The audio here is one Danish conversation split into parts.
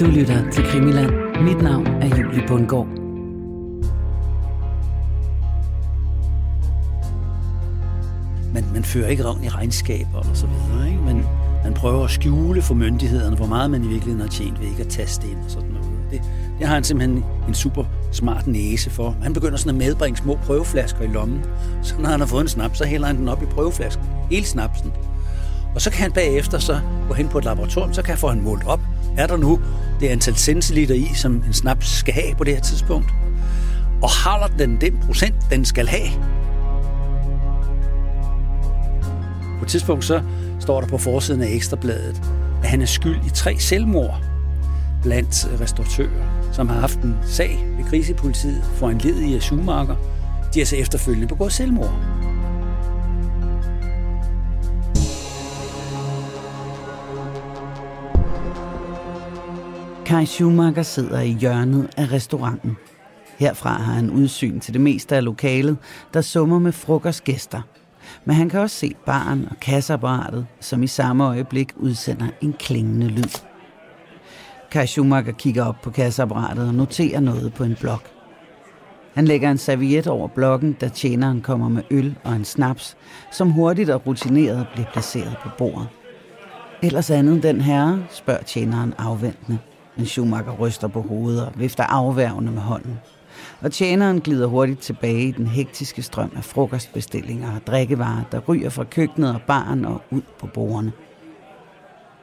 Du lytter til Krimiland. Mit navn er Julie Bundgaard. Man, man fører ikke i regnskaber og så videre, ikke? Men man prøver at skjule for myndighederne, hvor meget man i virkeligheden har tjent ved ikke at taste ind og sådan noget. Det, det har han simpelthen en super smart næse for. Han begynder sådan at medbringe små prøveflasker i lommen. Så når han har fået en snaps, så hælder han den op i prøveflasken. Hele snapsen. Og så kan han bagefter så gå hen på et laboratorium, så kan han få han målt op. Er der nu det antal centiliter i, som en snaps skal have på det her tidspunkt? Og holder den den procent, den skal have? På et tidspunkt så står der på forsiden af Ekstrabladet, at han er skyld i tre selvmord blandt restauratører, som har haft en sag ved krisepolitiet for en led i Schumacher. De har så efterfølgende begået selvmord. Kai Schumacher sidder i hjørnet af restauranten. Herfra har han udsyn til det meste af lokalet, der summer med frokostgæster. Men han kan også se baren og kasseapparatet, som i samme øjeblik udsender en klingende lyd. Kai Schumacher kigger op på kasseapparatet og noterer noget på en blok. Han lægger en serviet over blokken, da tjeneren kommer med øl og en snaps, som hurtigt og rutineret bliver placeret på bordet. Ellers andet den herre, spørger tjeneren afventende. Men Schumacher ryster på hovedet og vifter afværgende med hånden. Og tjeneren glider hurtigt tilbage i den hektiske strøm af frokostbestillinger og drikkevarer, der ryger fra køkkenet og baren og ud på bordene.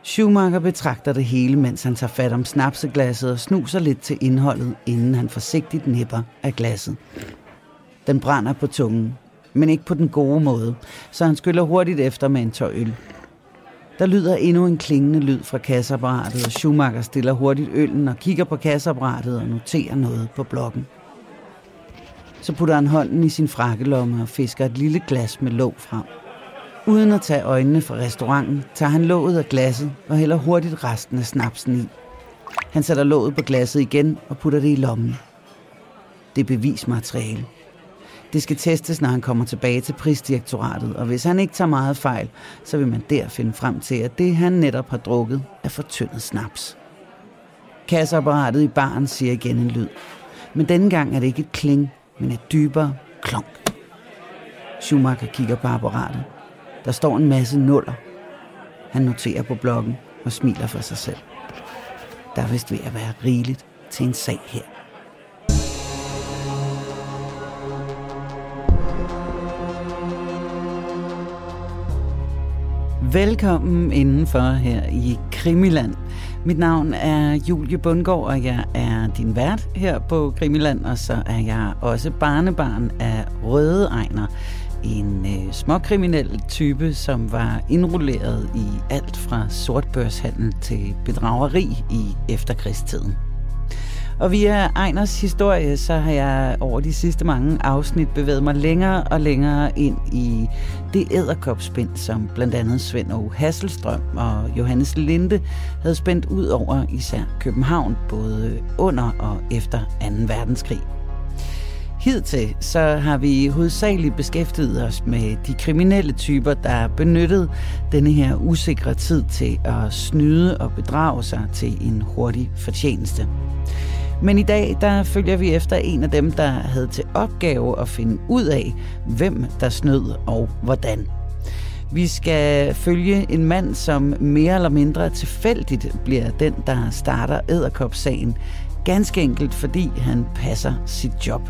Schumacher betragter det hele, mens han tager fat om snapseglasset og snuser lidt til indholdet, inden han forsigtigt nipper af glasset. Den brænder på tungen, men ikke på den gode måde, så han skyller hurtigt efter med en tør øl. Der lyder endnu en klingende lyd fra kasseapparatet, og Schumacher stiller hurtigt øllen og kigger på kasseapparatet og noterer noget på blokken. Så putter han hånden i sin frakkelomme og fisker et lille glas med låg frem. Uden at tage øjnene fra restauranten, tager han låget af glasset og hælder hurtigt resten af snapsen i. Han sætter låget på glasset igen og putter det i lommen. Det er bevismateriale. Det skal testes, når han kommer tilbage til prisdirektoratet, og hvis han ikke tager meget fejl, så vil man der finde frem til, at det, han netop har drukket, er fortyndet snaps. Kasseapparatet i baren siger igen en lyd. Men denne gang er det ikke et kling, men et dybere klonk. Schumacher kigger på apparatet. Der står en masse nuller. Han noterer på blokken og smiler for sig selv. Der er vist ved at være rigeligt til en sag her. Velkommen indenfor her i Krimiland. Mit navn er Julie Bundgaard, og jeg er din vært her på Krimiland, og så er jeg også barnebarn af Røde Ejner, en øh, småkriminel type, som var indrulleret i alt fra sortbørshandel til bedrageri i efterkrigstiden. Og via Ejners historie, så har jeg over de sidste mange afsnit bevæget mig længere og længere ind i det æderkopspind, som blandt andet Svend O. Hasselstrøm og Johannes Linde havde spændt ud over især København, både under og efter 2. verdenskrig. Hidtil så har vi hovedsageligt beskæftiget os med de kriminelle typer, der benyttede denne her usikre tid til at snyde og bedrage sig til en hurtig fortjeneste. Men i dag, der følger vi efter en af dem, der havde til opgave at finde ud af, hvem der snød og hvordan. Vi skal følge en mand, som mere eller mindre tilfældigt bliver den, der starter æderkopsagen. Ganske enkelt, fordi han passer sit job.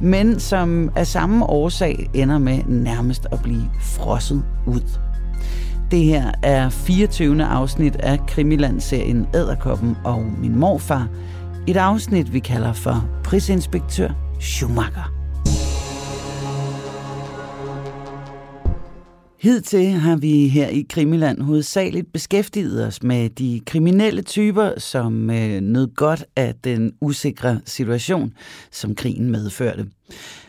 Men som af samme årsag ender med nærmest at blive frosset ud. Det her er 24. afsnit af Krimiland-serien Æderkoppen og min morfar – et afsnit, vi kalder for Prisinspektør Schumacher. Hidtil har vi her i Krimiland hovedsageligt beskæftiget os med de kriminelle typer, som øh, nød godt af den usikre situation, som krigen medførte.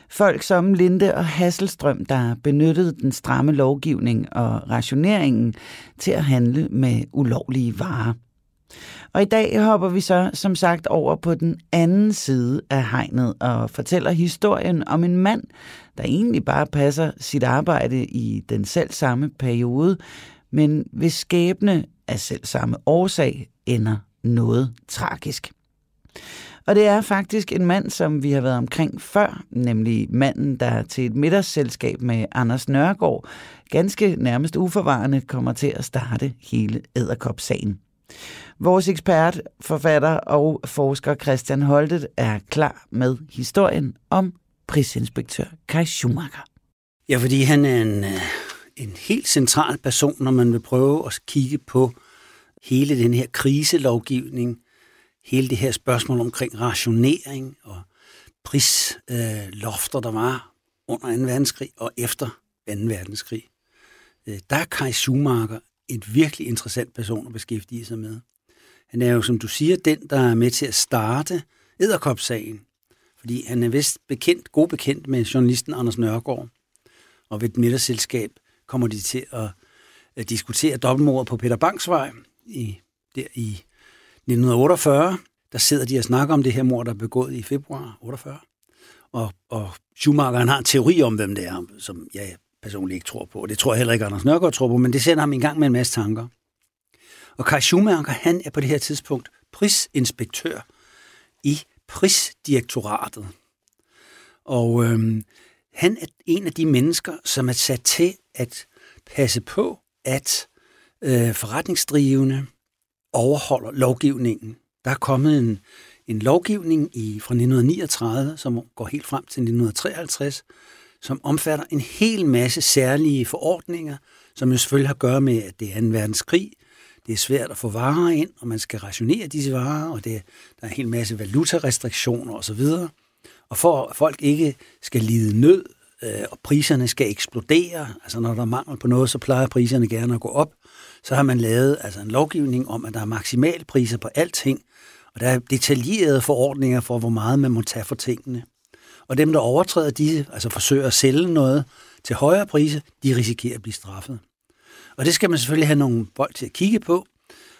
Folk som Linde og Hasselstrøm, der benyttede den stramme lovgivning og rationeringen til at handle med ulovlige varer. Og i dag hopper vi så som sagt over på den anden side af hegnet og fortæller historien om en mand, der egentlig bare passer sit arbejde i den selv samme periode, men hvis skæbne af selv samme årsag ender noget tragisk. Og det er faktisk en mand, som vi har været omkring før, nemlig manden, der til et middagsselskab med Anders Nørgaard ganske nærmest uforvarende kommer til at starte hele æderkopsagen. Vores ekspert, forfatter og forsker Christian Holtet er klar med historien om prisinspektør Kai Schumacher. Ja, fordi han er en, øh, en helt central person, når man vil prøve at kigge på hele den her kriselovgivning, hele det her spørgsmål omkring rationering og prislofter, øh, der var under 2. verdenskrig og efter 2. verdenskrig. Øh, der er Kai Schumacher et virkelig interessant person at beskæftige sig med. Han er jo, som du siger, den, der er med til at starte Æderkopsagen, fordi han er vist bekendt, god bekendt med journalisten Anders Nørgaard. Og ved et middagsselskab kommer de til at, diskutere dobbeltmordet på Peter Banks vej i, der i 1948. Der sidder de og snakker om det her mord, der er begået i februar 48. Og, og Schumacher han har en teori om, hvem det er, som jeg personligt ikke tror på. Og det tror jeg heller ikke, Anders Nørgaard tror på, men det sender ham i gang med en masse tanker. Og Kai Schumacher, han er på det her tidspunkt prisinspektør i prisdirektoratet. Og øhm, han er en af de mennesker, som er sat til at passe på, at øh, forretningsdrivende overholder lovgivningen. Der er kommet en, en lovgivning i, fra 1939, som går helt frem til 1953, som omfatter en hel masse særlige forordninger, som jo selvfølgelig har at gøre med, at det er 2. verdenskrig. Det er svært at få varer ind, og man skal rationere disse varer, og det, der er en hel masse valutarestriktioner osv. Og for at folk ikke skal lide nød, øh, og priserne skal eksplodere, altså når der er mangel på noget, så plejer priserne gerne at gå op, så har man lavet altså en lovgivning om, at der er maksimalpriser på alting, og der er detaljerede forordninger for, hvor meget man må tage for tingene. Og dem, der overtræder disse, altså forsøger at sælge noget til højere priser, de risikerer at blive straffet. Og det skal man selvfølgelig have nogle folk til at kigge på,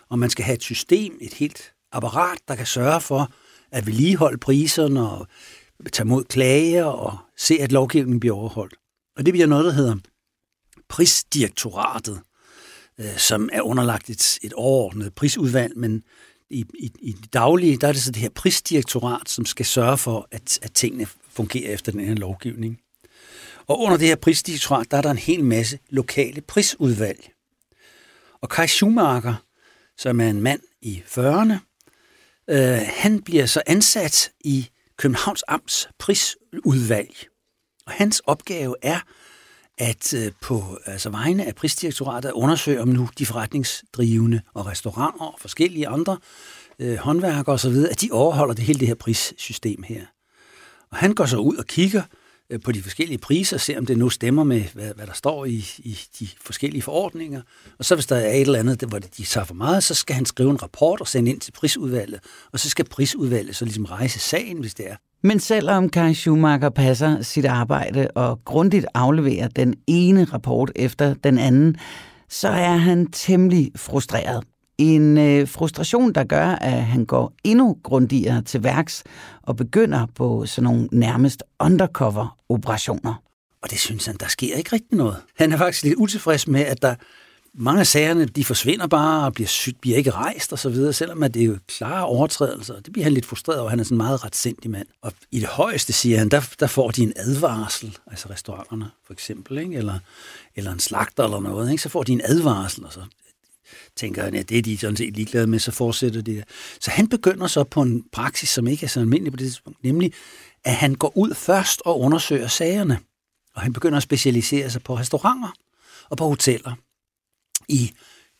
og man skal have et system, et helt apparat, der kan sørge for at vedligeholde priserne og tage mod klager og se, at lovgivningen bliver overholdt. Og det bliver noget, der hedder prisdirektoratet, øh, som er underlagt et, et overordnet prisudvalg, men i, i, i det daglige, der er det så det her prisdirektorat, som skal sørge for, at, at tingene fungerer efter den her lovgivning. Og under det her prisdirektorat, der er der en hel masse lokale prisudvalg. Og Kai Schumacher, som er en mand i 40'erne, øh, han bliver så ansat i Københavns Amts prisudvalg. Og hans opgave er at øh, på altså vegne af prisdirektoratet undersøge, om nu de forretningsdrivende og restauranter og forskellige andre øh, håndværkere osv., at de overholder det hele det her prissystem her. Og han går så ud og kigger Øh, på de forskellige priser, se om det nu stemmer med, hvad, hvad der står i, i de forskellige forordninger. Og så hvis der er et eller andet, hvor de tager for meget, så skal han skrive en rapport og sende ind til prisudvalget. Og så skal prisudvalget så ligesom rejse sagen, hvis det er. Men selvom Kai Schumacher passer sit arbejde og grundigt afleverer den ene rapport efter den anden, så er han temmelig frustreret. En øh, frustration, der gør, at han går endnu grundigere til værks og begynder på sådan nogle nærmest undercover-operationer. Og det synes han, der sker ikke rigtig noget. Han er faktisk lidt utilfreds med, at der mange af sagerne, de forsvinder bare og bliver, sygt, bliver ikke rejst og så videre, selvom at det er jo klare overtrædelser. Det bliver han lidt frustreret over. Han er sådan en meget retsindig mand. Og i det højeste, siger han, der, der får de en advarsel, altså restauranterne for eksempel, ikke? Eller, eller en slagter eller noget, ikke? så får de en advarsel, og så tænker han, at det er de sådan set ligeglade med, så fortsætter det. Så han begynder så på en praksis, som ikke er så almindelig på det tidspunkt, nemlig at han går ud først og undersøger sagerne. Og han begynder at specialisere sig på restauranter og på hoteller i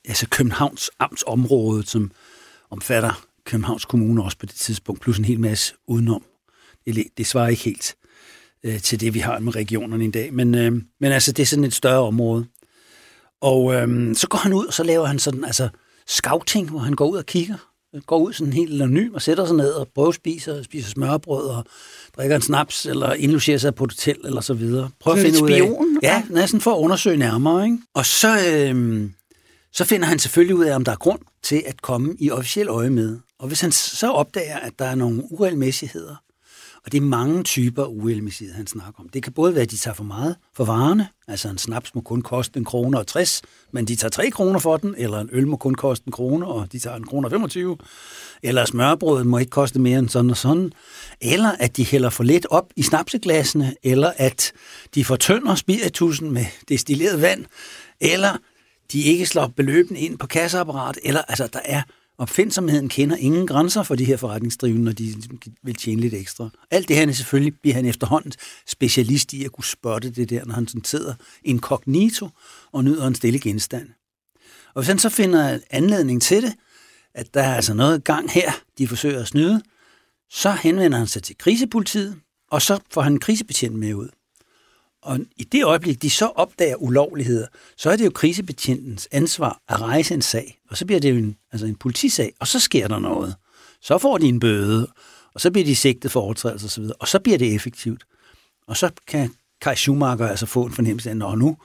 altså Københavns amtsområde, som omfatter Københavns Kommune også på det tidspunkt, plus en hel masse udenom. Det, det svarer ikke helt øh, til det, vi har med regionerne i dag, men, øh, men altså, det er sådan et større område. Og øh, så går han ud, og så laver han sådan, altså, scouting, hvor han går ud og kigger, går ud sådan helt anonym og sætter sig ned og prøver at spise, og spiser smørbrød og drikker en snaps, eller indlogerer sig på et hotel, eller så videre. Prøver at finde ud af... Ja, næsten for at undersøge nærmere. Ikke? Og så, øh, så finder han selvfølgelig ud af, om der er grund til at komme i officiel øje med. Og hvis han så opdager, at der er nogle uregelmæssigheder, og det er mange typer uhelmicid, han snakker om. Det kan både være, at de tager for meget for varerne, altså en snaps må kun koste en krone og 60, men de tager 3 kroner for den, eller en øl må kun koste en krone, og de tager en krone og 25, eller smørbrødet må ikke koste mere end sådan og sådan, eller at de hælder for lidt op i snapseglassene, eller at de fortynder spiritusen med destilleret vand, eller de ikke slår beløbene ind på kasseapparat, eller altså der er Opfindsomheden kender ingen grænser for de her forretningsdrivende, når de vil tjene lidt ekstra. Alt det her er selvfølgelig bliver han efterhånden specialist i at kunne spotte det der, når han sådan sidder inkognito og nyder en stille genstand. Og hvis han så finder anledning til det, at der er altså noget gang her, de forsøger at snyde, så henvender han sig til krisepolitiet, og så får han en krisebetjent med ud. Og i det øjeblik, de så opdager ulovligheder, så er det jo krisebetjentens ansvar at rejse en sag. Og så bliver det jo en, altså en politisag, og så sker der noget. Så får de en bøde, og så bliver de sigtet for overtrædelse osv., og så bliver det effektivt. Og så kan Kai Schumacher altså få en fornemmelse af, at nu,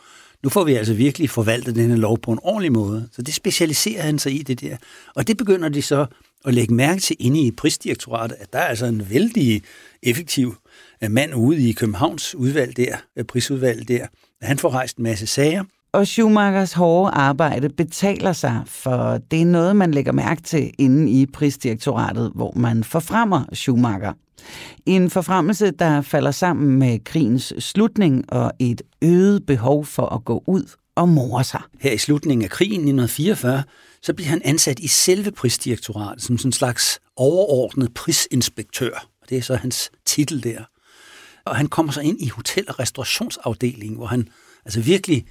nu får vi altså virkelig forvaltet denne lov på en ordentlig måde. Så det specialiserer han sig i det der. Og det begynder de så at lægge mærke til inde i prisdirektoratet, at der er altså en vældig effektiv mand ude i Københavns udvalg der, prisudvalg der. Han får rejst en masse sager. Og Schumachers hårde arbejde betaler sig, for det er noget, man lægger mærke til inde i prisdirektoratet, hvor man forfremmer Schumacher. En forfremmelse, der falder sammen med krigens slutning og et øget behov for at gå ud og more sig. Her i slutningen af krigen i 1944, så bliver han ansat i selve prisdirektoratet som sådan en slags overordnet prisinspektør. Og det er så hans titel der. Og han kommer så ind i hotel- og restaurationsafdelingen, hvor han altså virkelig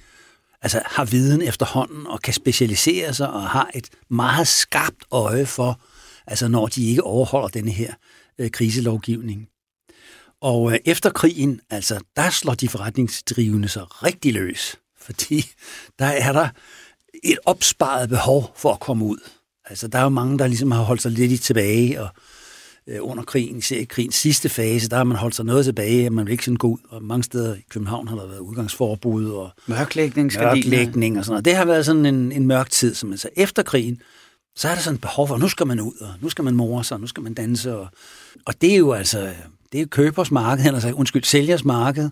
altså, har viden efterhånden og kan specialisere sig og har et meget skarpt øje for, altså når de ikke overholder denne her øh, kriselovgivning. Og øh, efter krigen, altså, der slår de forretningsdrivende sig rigtig løs, fordi der er der et opsparet behov for at komme ud. Altså, der er jo mange, der ligesom har holdt sig lidt i tilbage, og under krigen, krigens sidste fase, der har man holdt sig noget tilbage, man vil ikke sådan gå ud, og mange steder i København har der været udgangsforbud og mørklægning, mørklægning og sådan noget. Det har været sådan en, en mørk tid, som altså efter krigen, så er der sådan et behov for, at nu skal man ud, og nu skal man more sig, og nu skal man danse, og, og det er jo altså, det er jo købers marked, eller altså, undskyld, sælgers marked,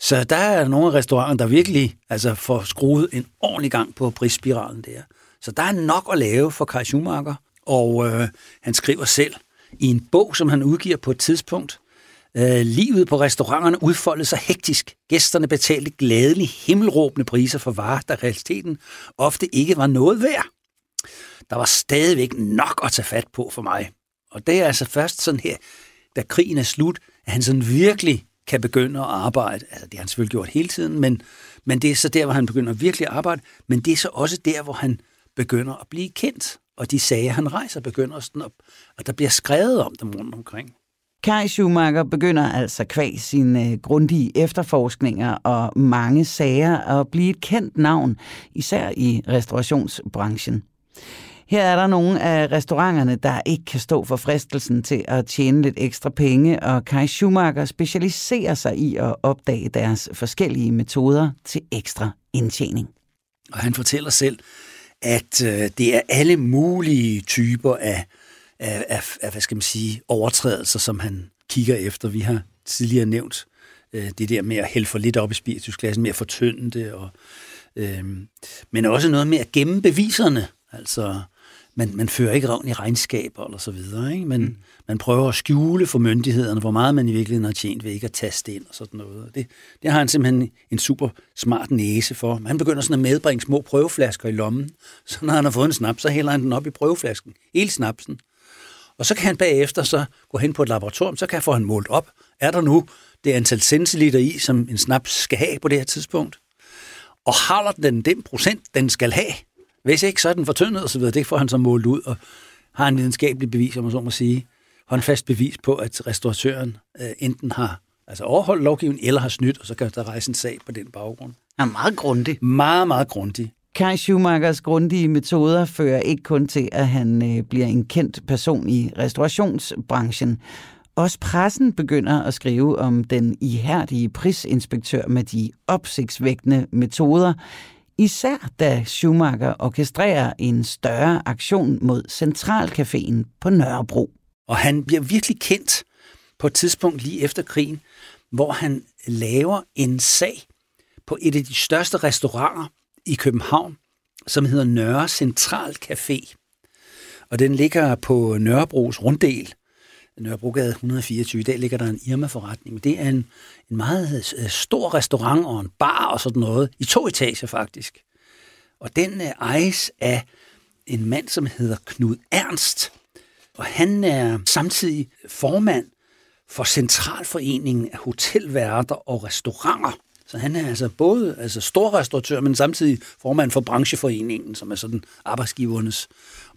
så der er nogle af restauranter, der virkelig altså, får skruet en ordentlig gang på prisspiralen der. Så der er nok at lave for Kai Schumacher, og øh, han skriver selv, i en bog, som han udgiver på et tidspunkt. Øh, livet på restauranterne udfoldede sig hektisk. Gæsterne betalte glædelig himmelråbende priser for varer, der realiteten ofte ikke var noget værd. Der var stadigvæk nok at tage fat på for mig. Og det er altså først sådan her, da krigen er slut, at han sådan virkelig kan begynde at arbejde. Altså, det har han selvfølgelig gjort hele tiden, men, men det er så der, hvor han begynder at virkelig arbejde. Men det er så også der, hvor han begynder at blive kendt og de sager, han rejser, begynder sådan op, og der bliver skrevet om dem rundt omkring. Kai Schumacher begynder altså kvæg sine grundige efterforskninger og mange sager at blive et kendt navn, især i restaurationsbranchen. Her er der nogle af restauranterne, der ikke kan stå for fristelsen til at tjene lidt ekstra penge, og Kai Schumacher specialiserer sig i at opdage deres forskellige metoder til ekstra indtjening. Og han fortæller selv, at øh, det er alle mulige typer af, af, af, af, hvad skal man sige, overtrædelser, som han kigger efter. Vi har tidligere nævnt øh, det der med at hælde for lidt op i spiritusklassen, med at fortynde det, og, øh, men også noget med at gemme beviserne. Altså, man, man fører ikke i regnskaber eller så videre. Ikke? Man, mm. man prøver at skjule for myndighederne, hvor meget man i virkeligheden har tjent ved ikke at taste ind og sådan noget. Det, det har han simpelthen en super smart næse for. Han begynder sådan at medbringe små prøveflasker i lommen. Så når han har fået en snaps, så hælder han den op i prøveflasken. Hele snapsen. Og så kan han bagefter så gå hen på et laboratorium, så kan han få han målt op. Er der nu det antal centiliter i, som en snaps skal have på det her tidspunkt? Og holder den den procent, den skal have, hvis ikke, så er den fortyndet osv. Det får han så målt ud og har en videnskabelig bevis, om man så må sige, håndfast bevis på, at restauratøren øh, enten har altså overholdt lovgivningen, eller har snydt, og så kan der rejse en sag på den baggrund. Han er meget grundig. Meget, meget grundig. Kai Schumachers grundige metoder fører ikke kun til, at han øh, bliver en kendt person i restaurationsbranchen. Også pressen begynder at skrive om den ihærdige prisinspektør med de opsigtsvækkende metoder, især da Schumacher orkestrerer en større aktion mod Centralcaféen på Nørrebro. Og han bliver virkelig kendt på et tidspunkt lige efter krigen, hvor han laver en sag på et af de største restauranter i København, som hedder Nørre Central Café. Og den ligger på Nørrebros runddel, Nørrebrogade 124. I dag ligger der en Irma-forretning. Det er en, en meget øh, stor restaurant og en bar og sådan noget, i to etager faktisk. Og den øh, ejes af en mand, som hedder Knud Ernst. Og han er samtidig formand for Centralforeningen af Hotelværter og Restauranter. Så han er altså både altså stor restauratør, men samtidig formand for brancheforeningen, som er sådan arbejdsgivernes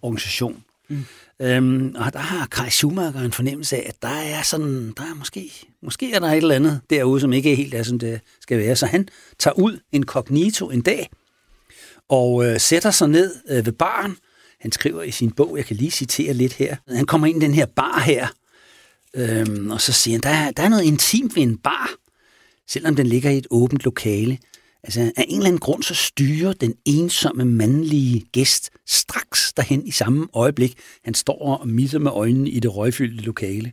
organisation. Mm. Øhm, og der har Kai Schumacher en fornemmelse af, at der er sådan, der er måske, måske er der et eller andet derude, som ikke er helt er, som det skal være. Så han tager ud incognito en dag, og øh, sætter sig ned øh, ved baren. Han skriver i sin bog, jeg kan lige citere lidt her. Han kommer ind i den her bar her, øhm, og så siger han, der, er, der er noget intimt ved en bar, selvom den ligger i et åbent lokale. Altså, af en eller anden grund, så styrer den ensomme mandlige gæst straks derhen i samme øjeblik. Han står og misser med øjnene i det røgfyldte lokale.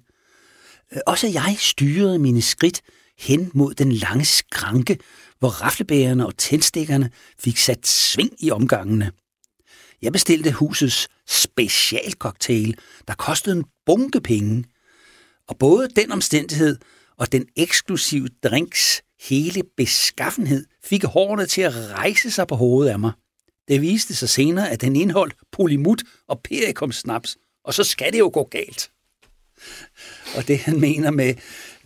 Øh, også jeg styrede mine skridt hen mod den lange skranke, hvor raflebærerne og tændstikkerne fik sat sving i omgangene. Jeg bestilte husets specialcocktail, der kostede en bunke penge. Og både den omstændighed og den eksklusive drinks hele beskaffenhed fik hårene til at rejse sig på hovedet af mig. Det viste sig senere, at den indeholdt polymut og perikumsnaps, og så skal det jo gå galt. Og det han mener med,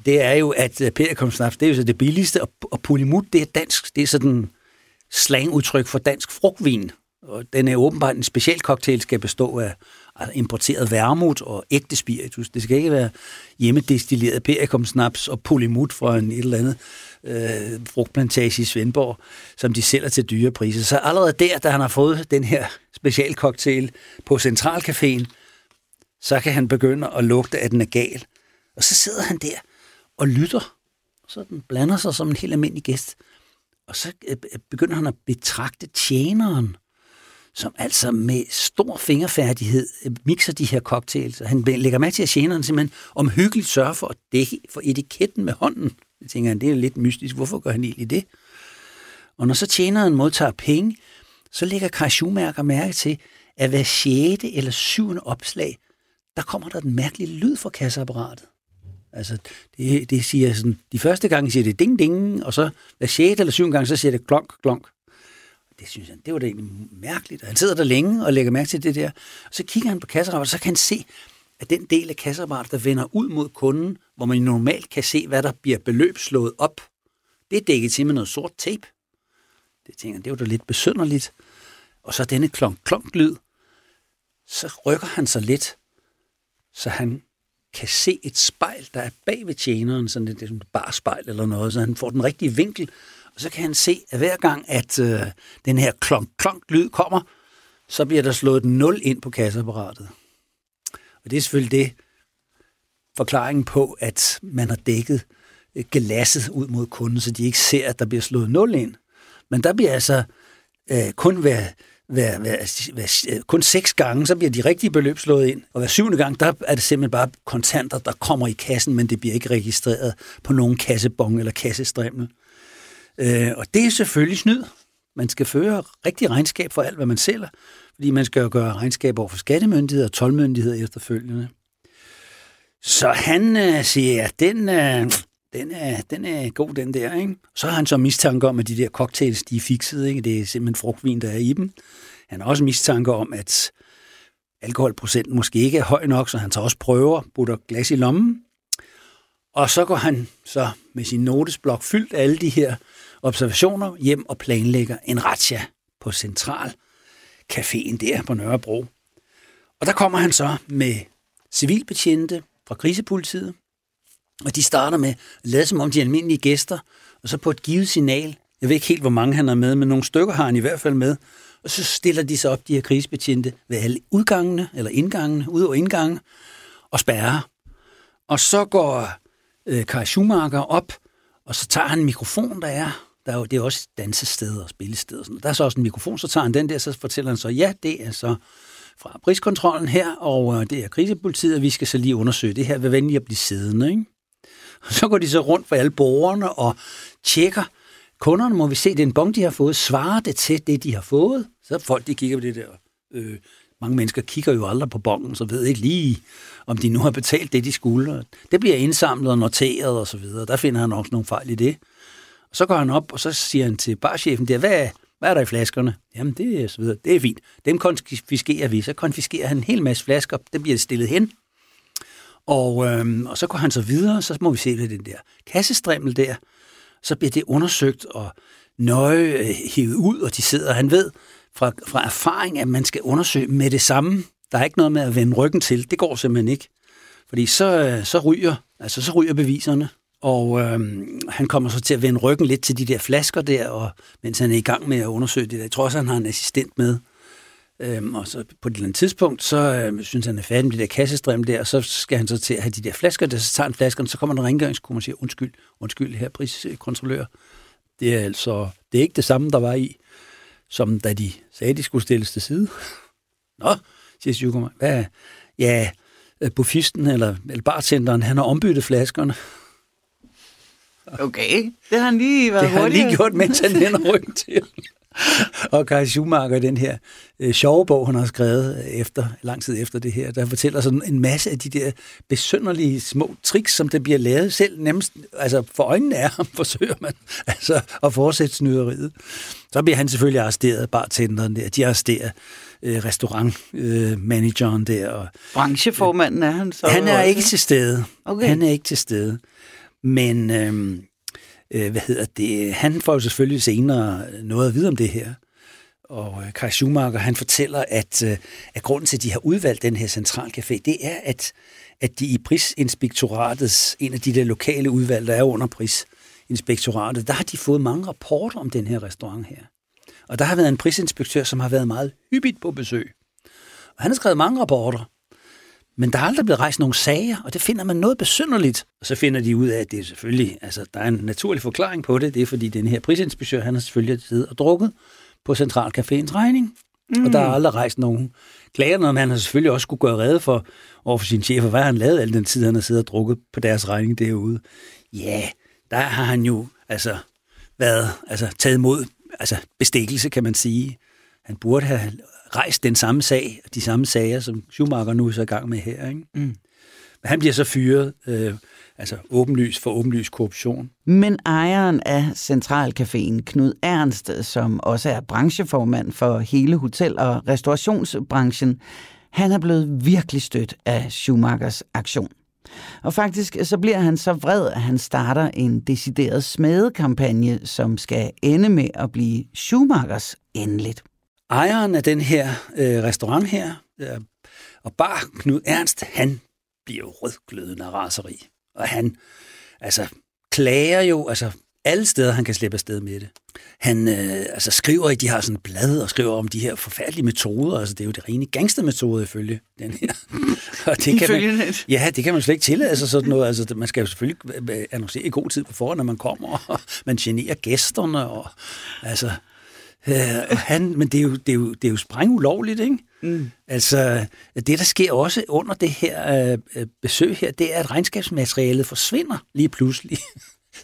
det er jo, at øh, perikumsnaps, det er jo så det billigste, og polymut, det er dansk, det er sådan slangudtryk for dansk frugtvin. Og den er åbenbart en speciel cocktail, skal bestå af importeret vermut og ægte spiritus. Det skal ikke være hjemmedestilleret perikumsnaps og polymut fra en et eller andet øh, frugtplantage i Svendborg, som de sælger til dyre priser. Så allerede der, da han har fået den her specialcocktail på Centralcaféen, så kan han begynde at lugte, at den er gal. Og så sidder han der og lytter. Så den blander sig som en helt almindelig gæst. Og så øh, øh, begynder han at betragte tjeneren, som altså med stor fingerfærdighed øh, mixer de her cocktails. Han lægger mærke til, at tjeneren simpelthen omhyggeligt sørger for at dække for etiketten med hånden. Det tænker, det er lidt mystisk. Hvorfor gør han egentlig det? Og når så tjeneren modtager penge, så lægger Kai Schumacher mærke til, at hver sjette eller syvende opslag, der kommer der den mærkelige lyd fra kasseapparatet. Altså, det, det siger sådan, de første gange siger det ding ding, og så hver sjette eller syvende gang, så siger det klonk klonk. Det synes han, det var da egentlig mærkeligt. Og han sidder der længe og lægger mærke til det der. Og så kigger han på kasseapparatet, så kan han se, at den del af kasseapparatet, der vender ud mod kunden, hvor man normalt kan se, hvad der bliver beløb slået op, det er dækket til med noget sort tape. Det tænker det var da lidt besynderligt. Og så denne klonk-klonk-lyd, så rykker han sig lidt, så han kan se et spejl, der er bag ved tjeneren, sådan et, et bare spejl eller noget, så han får den rigtige vinkel, og så kan han se, at hver gang, at øh, den her klonk-klonk-lyd kommer, så bliver der slået et 0 ind på kasseapparatet. Og det er selvfølgelig det forklaringen på, at man har dækket øh, glasset ud mod kunden, så de ikke ser, at der bliver slået 0 ind. Men der bliver altså øh, kun hver, hver, hver, altså, hver, øh, kun seks gange, så bliver de rigtige beløb slået ind. Og hver syvende gang, der er det simpelthen bare kontanter, der kommer i kassen, men det bliver ikke registreret på nogen kassebong eller kassestrimmel. Øh, og det er selvfølgelig snyd. Man skal føre rigtig regnskab for alt, hvad man sælger, fordi man skal jo gøre regnskab over for skattemyndigheder og tolvmyndigheder efterfølgende. Så han øh, siger, at den, øh, den, er, den er god, den der. Ikke? Så har han så mistanke om, at de der cocktails, de er fikset. Ikke? Det er simpelthen frugtvin, der er i dem. Han har også mistanke om, at alkoholprocenten måske ikke er høj nok, så han tager også prøver, putter glas i lommen. Og så går han så med sin notesblok fyldt alle de her observationer hjem og planlægger en razzia på Central Caféen der på Nørrebro. Og der kommer han så med civilbetjente fra krisepolitiet, og de starter med at lade som om de almindelige gæster, og så på et givet signal, jeg ved ikke helt, hvor mange han er med, men nogle stykker har han i hvert fald med, og så stiller de sig op, de her krigsbetjente, ved alle udgangene, eller indgangene, ud over indgangen, og spærrer. Og så går øh, Kai Schumacher op, og så tager han en mikrofon, der er, der er jo, det er også dansesteder og spillesteder. Sådan. Der er så også en mikrofon, så tager han den der, så fortæller han så, ja, det er så fra priskontrollen her, og øh, det er krisepolitiet, og vi skal så lige undersøge det her. Hvad venlig at blive siddende, ikke? Så går de så rundt for alle borgerne og tjekker. Kunderne må vi se, den bong, de har fået, svarer det til det, de har fået. Så folk, de kigger på det der. Øh, mange mennesker kigger jo aldrig på bongen, så ved ikke lige, om de nu har betalt det, de skulle. Det bliver indsamlet og noteret og så videre. Der finder han også nogle fejl i det. Så går han op, og så siger han til barchefen der, hvad, hvad er der i flaskerne? Jamen, det er så videre. Det er fint. Dem konfiskerer vi. Så konfiskerer han en hel masse flasker. Det bliver stillet hen. Og, øhm, og så går han så videre, så må vi se, hvad den der kassestrimmel der, så bliver det undersøgt og nøje øh, hævet ud, og de sidder, han ved fra, fra erfaring, at man skal undersøge med det samme. Der er ikke noget med at vende ryggen til. Det går simpelthen ikke. Fordi så, øh, så, ryger, altså så ryger beviserne. Og øh, han kommer så til at vende ryggen lidt til de der flasker der, og, mens han er i gang med at undersøge det der. Jeg tror også, han har en assistent med. Øhm, og så på et eller andet tidspunkt, så øh, synes han er færdig med de der kassestrøm der, og så skal han så til at have de der flasker, der så tager han flaskerne, så kommer der en rengøringskone og siger, undskyld, undskyld her priskontrollør. Det er altså, det er ikke det samme, der var i, som da de sagde, de skulle stilles til side. Nå, siger Sjukumar, hvad? Ja, øh, buffisten eller, eller bartenderen, han har ombyttet flaskerne. Okay, det har han lige været Det har han lige gjort, mens han vender ryggen til. og Kai Schumacher, den her øh, sjove bog, han har skrevet efter, lang tid efter det her, der fortæller sådan en masse af de der besynderlige små tricks, som der bliver lavet selv nemmest, altså for øjnene af ham, forsøger man altså at fortsætte snyderiet. Så bliver han selvfølgelig arresteret, bartenderen der, de arresterer øh, restaurantmanageren øh, der. Og, Brancheformanden er han så? Han er ikke til stede. Okay. Han er ikke til stede. Men øh, øh, hvad hedder det? Han får jo selvfølgelig senere noget at vide om det her. Og øh, Kai Schumacher, han fortæller, at, øh, at grunden til, at de har udvalgt den her centralcafé, det er, at, at de i prisinspektoratets, en af de der lokale udvalg, der er under prisinspektoratet, der har de fået mange rapporter om den her restaurant her. Og der har været en prisinspektør, som har været meget hyppigt på besøg. Og han har skrevet mange rapporter. Men der er aldrig blevet rejst nogen sager, og det finder man noget besynderligt. Og så finder de ud af, at det er selvfølgelig, altså der er en naturlig forklaring på det. Det er fordi, den her prisinspektør, han har selvfølgelig siddet og drukket på Centralcaféens regning. Mm. Og der er aldrig rejst nogen klager, når man har selvfølgelig også skulle gøre redde for over for sin chef, hvad han lavet al den tid, han har siddet og drukket på deres regning derude. Ja, der har han jo altså været, altså taget imod altså bestikkelse, kan man sige. Han burde have rejst den samme sag, de samme sager, som Schumacher nu er så i gang med her. Ikke? Mm. Men han bliver så fyret, øh, altså åbenlys for åbenlys korruption. Men ejeren af Centralcaféen, Knud Ernst, som også er brancheformand for hele hotel- og restaurationsbranchen, han er blevet virkelig stødt af Schumachers aktion. Og faktisk så bliver han så vred, at han starter en decideret smedekampagne, som skal ende med at blive Schumachers endeligt. Ejeren af den her øh, restaurant her, øh, og bar Knud Ernst, han bliver jo rødglødende af raseri. Og han altså, klager jo, altså alle steder, han kan slippe afsted med det. Han øh, altså, skriver i, de har sådan et blad, og skriver om de her forfærdelige metoder. Altså, det er jo det rene gangstermetode, ifølge den her. og det kan man, ja, det kan man slet ikke tillade sig sådan noget. Altså, man skal jo selvfølgelig annoncere i god tid på forhånd, når man kommer, og man generer gæsterne, og altså... Øh, han, men det er, jo, det, er jo, det er jo spræng ulovligt, ikke? Mm. Altså, det der sker også under det her øh, besøg her, det er, at regnskabsmaterialet forsvinder lige pludselig.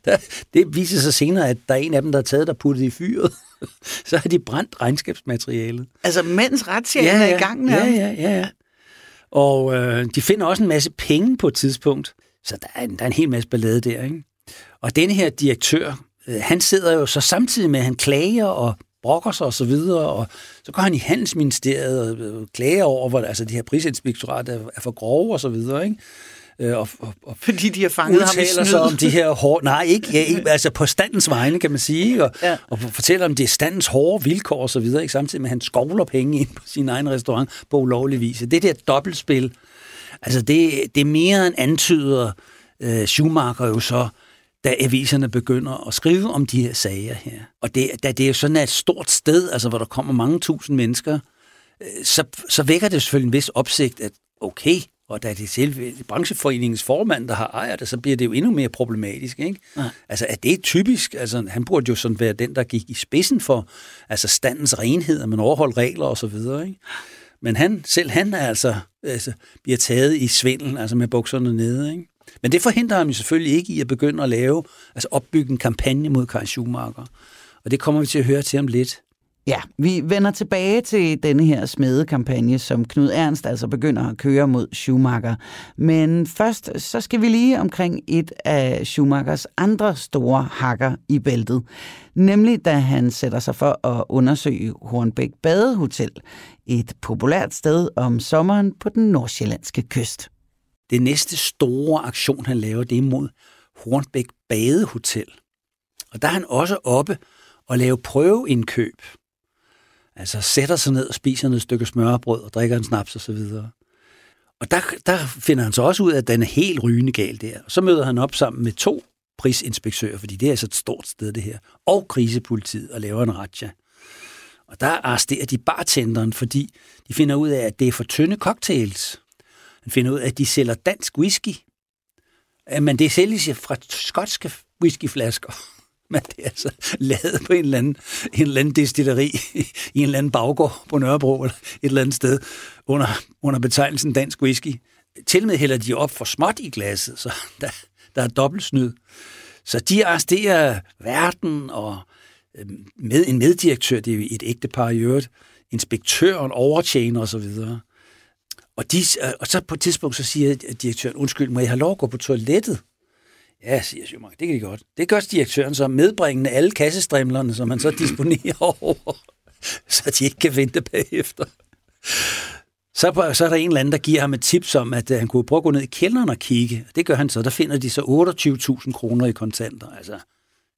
det viser sig senere, at der er en af dem, der er taget der puttet i fyret. så har de brændt regnskabsmaterialet. Altså, mens retshjælpen ja, ja, er i gang? Ja, ja, ja. ja. Og øh, de finder også en masse penge på et tidspunkt. Så der er, en, der er en hel masse ballade der, ikke? Og denne her direktør, øh, han sidder jo så samtidig med, at han klager og brokker sig og så videre, og så går han i Handelsministeriet og øh, klager over, hvor altså, de her prisinspektorat er, er for grove og så videre, ikke? Øh, og, og, og Fordi de har fanget ham i snyd. sig om de her hårde... Nej, ikke, ja, ikke altså på standens vegne, kan man sige, og, ja. og fortæller om det er standens hårde vilkår og så videre, ikke? samtidig med, at han skovler penge ind på sin egen restaurant på ulovlig vis. Det der dobbeltspil, altså det, det er mere end antyder uh, Schumacher jo så, da aviserne begynder at skrive om de her sager her. Og det, da det er sådan et stort sted, altså hvor der kommer mange tusind mennesker, øh, så, så vækker det selvfølgelig en vis opsigt, at okay, og da det er selv brancheforeningens formand, der har ejer det, så bliver det jo endnu mere problematisk. Ikke? Ja. Altså, er det typisk? Altså, han burde jo sådan være den, der gik i spidsen for altså standens renhed, at man overholder regler og så videre. Ikke? Men han, selv han er altså, altså, bliver taget i svindel, altså med bukserne nede. Ikke? Men det forhindrer ham jo selvfølgelig ikke i at begynde at lave, altså opbygge en kampagne mod Kai Schumacher. Og det kommer vi til at høre til om lidt. Ja, vi vender tilbage til denne her smedekampagne, som Knud Ernst altså begynder at køre mod Schumacher. Men først så skal vi lige omkring et af Schumachers andre store hakker i bæltet. Nemlig da han sætter sig for at undersøge Hornbæk Badehotel, et populært sted om sommeren på den nordsjællandske kyst. Det næste store aktion, han laver, det er mod Hornbæk Badehotel. Og der er han også oppe og lave prøveindkøb. Altså sætter sig ned og spiser et stykke smørbrød og drikker en snaps osv. Og, og der, der finder han så også ud af, at den er helt rygende gal der. Og så møder han op sammen med to prisinspektører, fordi det er altså et stort sted det her, og krisepolitiet og laver en ratcha. Og der arresterer de bartenderen, fordi de finder ud af, at det er for tynde cocktails. Han finder ud af, at de sælger dansk whisky. Men det sælges fra skotske whiskyflasker men det er altså lavet på en eller anden, en eller anden destilleri i en eller anden baggård på Nørrebro eller et eller andet sted under, under betegnelsen dansk whisky. Til med hælder de op for småt i glasset, så der, der er dobbelt snyd. Så de arresterer verden og øh, med en meddirektør, det er jo et ægtepar i øvrigt, inspektøren, overtjener osv. Og, de, øh, og så på et tidspunkt så siger direktøren, undskyld, må jeg have lov at gå på toilettet? Ja, siger Schumacher, det kan de godt. Det gør direktøren så medbringende alle kassestrimlerne, som man så disponerer over, så de ikke kan vente bagefter. Så, på, så er der en eller anden, der giver ham et tips om, at øh, han kunne prøve at gå ned i kælderen og kigge. Det gør han så. Der finder de så 28.000 kroner i kontanter, altså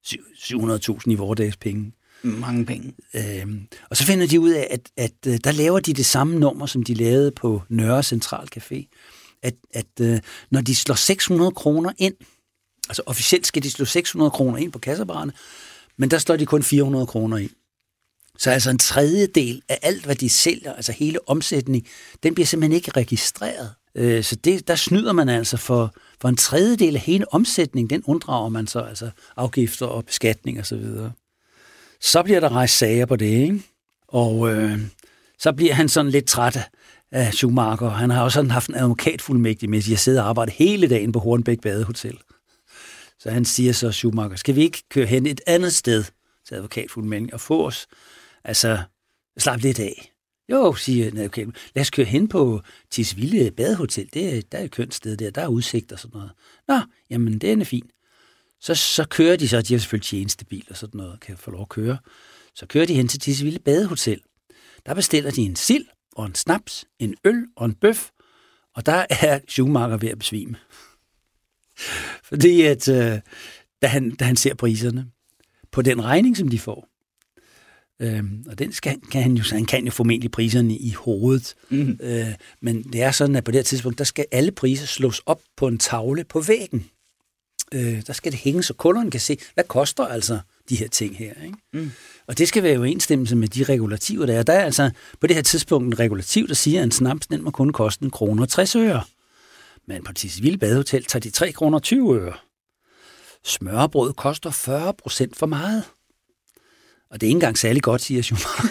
700.000 i vores penge. Mange penge. Øhm, og så finder de ud af, at, at, at øh, der laver de det samme nummer, som de lavede på Nørre Central Café. At, at øh, når de slår 600 kroner ind, Altså officielt skal de slå 600 kroner ind på kasseapparaterne, men der slår de kun 400 kroner ind. Så altså en tredjedel af alt, hvad de sælger, altså hele omsætning, den bliver simpelthen ikke registreret. Øh, så det, der snyder man altså for, for en tredjedel af hele omsætningen, den unddrager man så, altså afgifter og beskatning osv. Så, videre så bliver der rejst sager på det, ikke? Og øh, så bliver han sådan lidt træt af Schumacher. Han har også sådan haft en advokatfuldmægtig med, at jeg sidder og arbejder hele dagen på Hornbæk Badehotel. Så han siger så, Schumacher, skal vi ikke køre hen et andet sted til advokatfuldmægtig og få os, altså, slap lidt af. Jo, siger en advokat, lad os køre hen på Tisvilde Badehotel, det der er et kønt sted der, der er udsigt og sådan noget. Nå, jamen, det er fint. Så, så kører de så, de har selvfølgelig tjenestebil og sådan noget, kan få lov at køre. Så kører de hen til Tisvilde Badehotel. Der bestiller de en sild og en snaps, en øl og en bøf, og der er Schumacher ved at besvime. Fordi at, øh, da, han, da han ser priserne på den regning, som de får, øh, og den skal, kan han jo, han kan jo formentlig priserne i hovedet, mm. øh, men det er sådan, at på det her tidspunkt, der skal alle priser slås op på en tavle på væggen. Øh, der skal det hænge, så kunderne kan se, hvad koster altså de her ting her. Ikke? Mm. Og det skal være i overensstemmelse med de regulativer, der er. Der er altså på det her tidspunkt en regulativ, der siger, at en snaps den må kun koste en kroner og 60 øre. Men på Tisvilde Badehotel tager de 3 kroner 20 øre. Smørbrød koster 40 procent for meget. Og det er ikke engang særlig godt, siger Schumacher.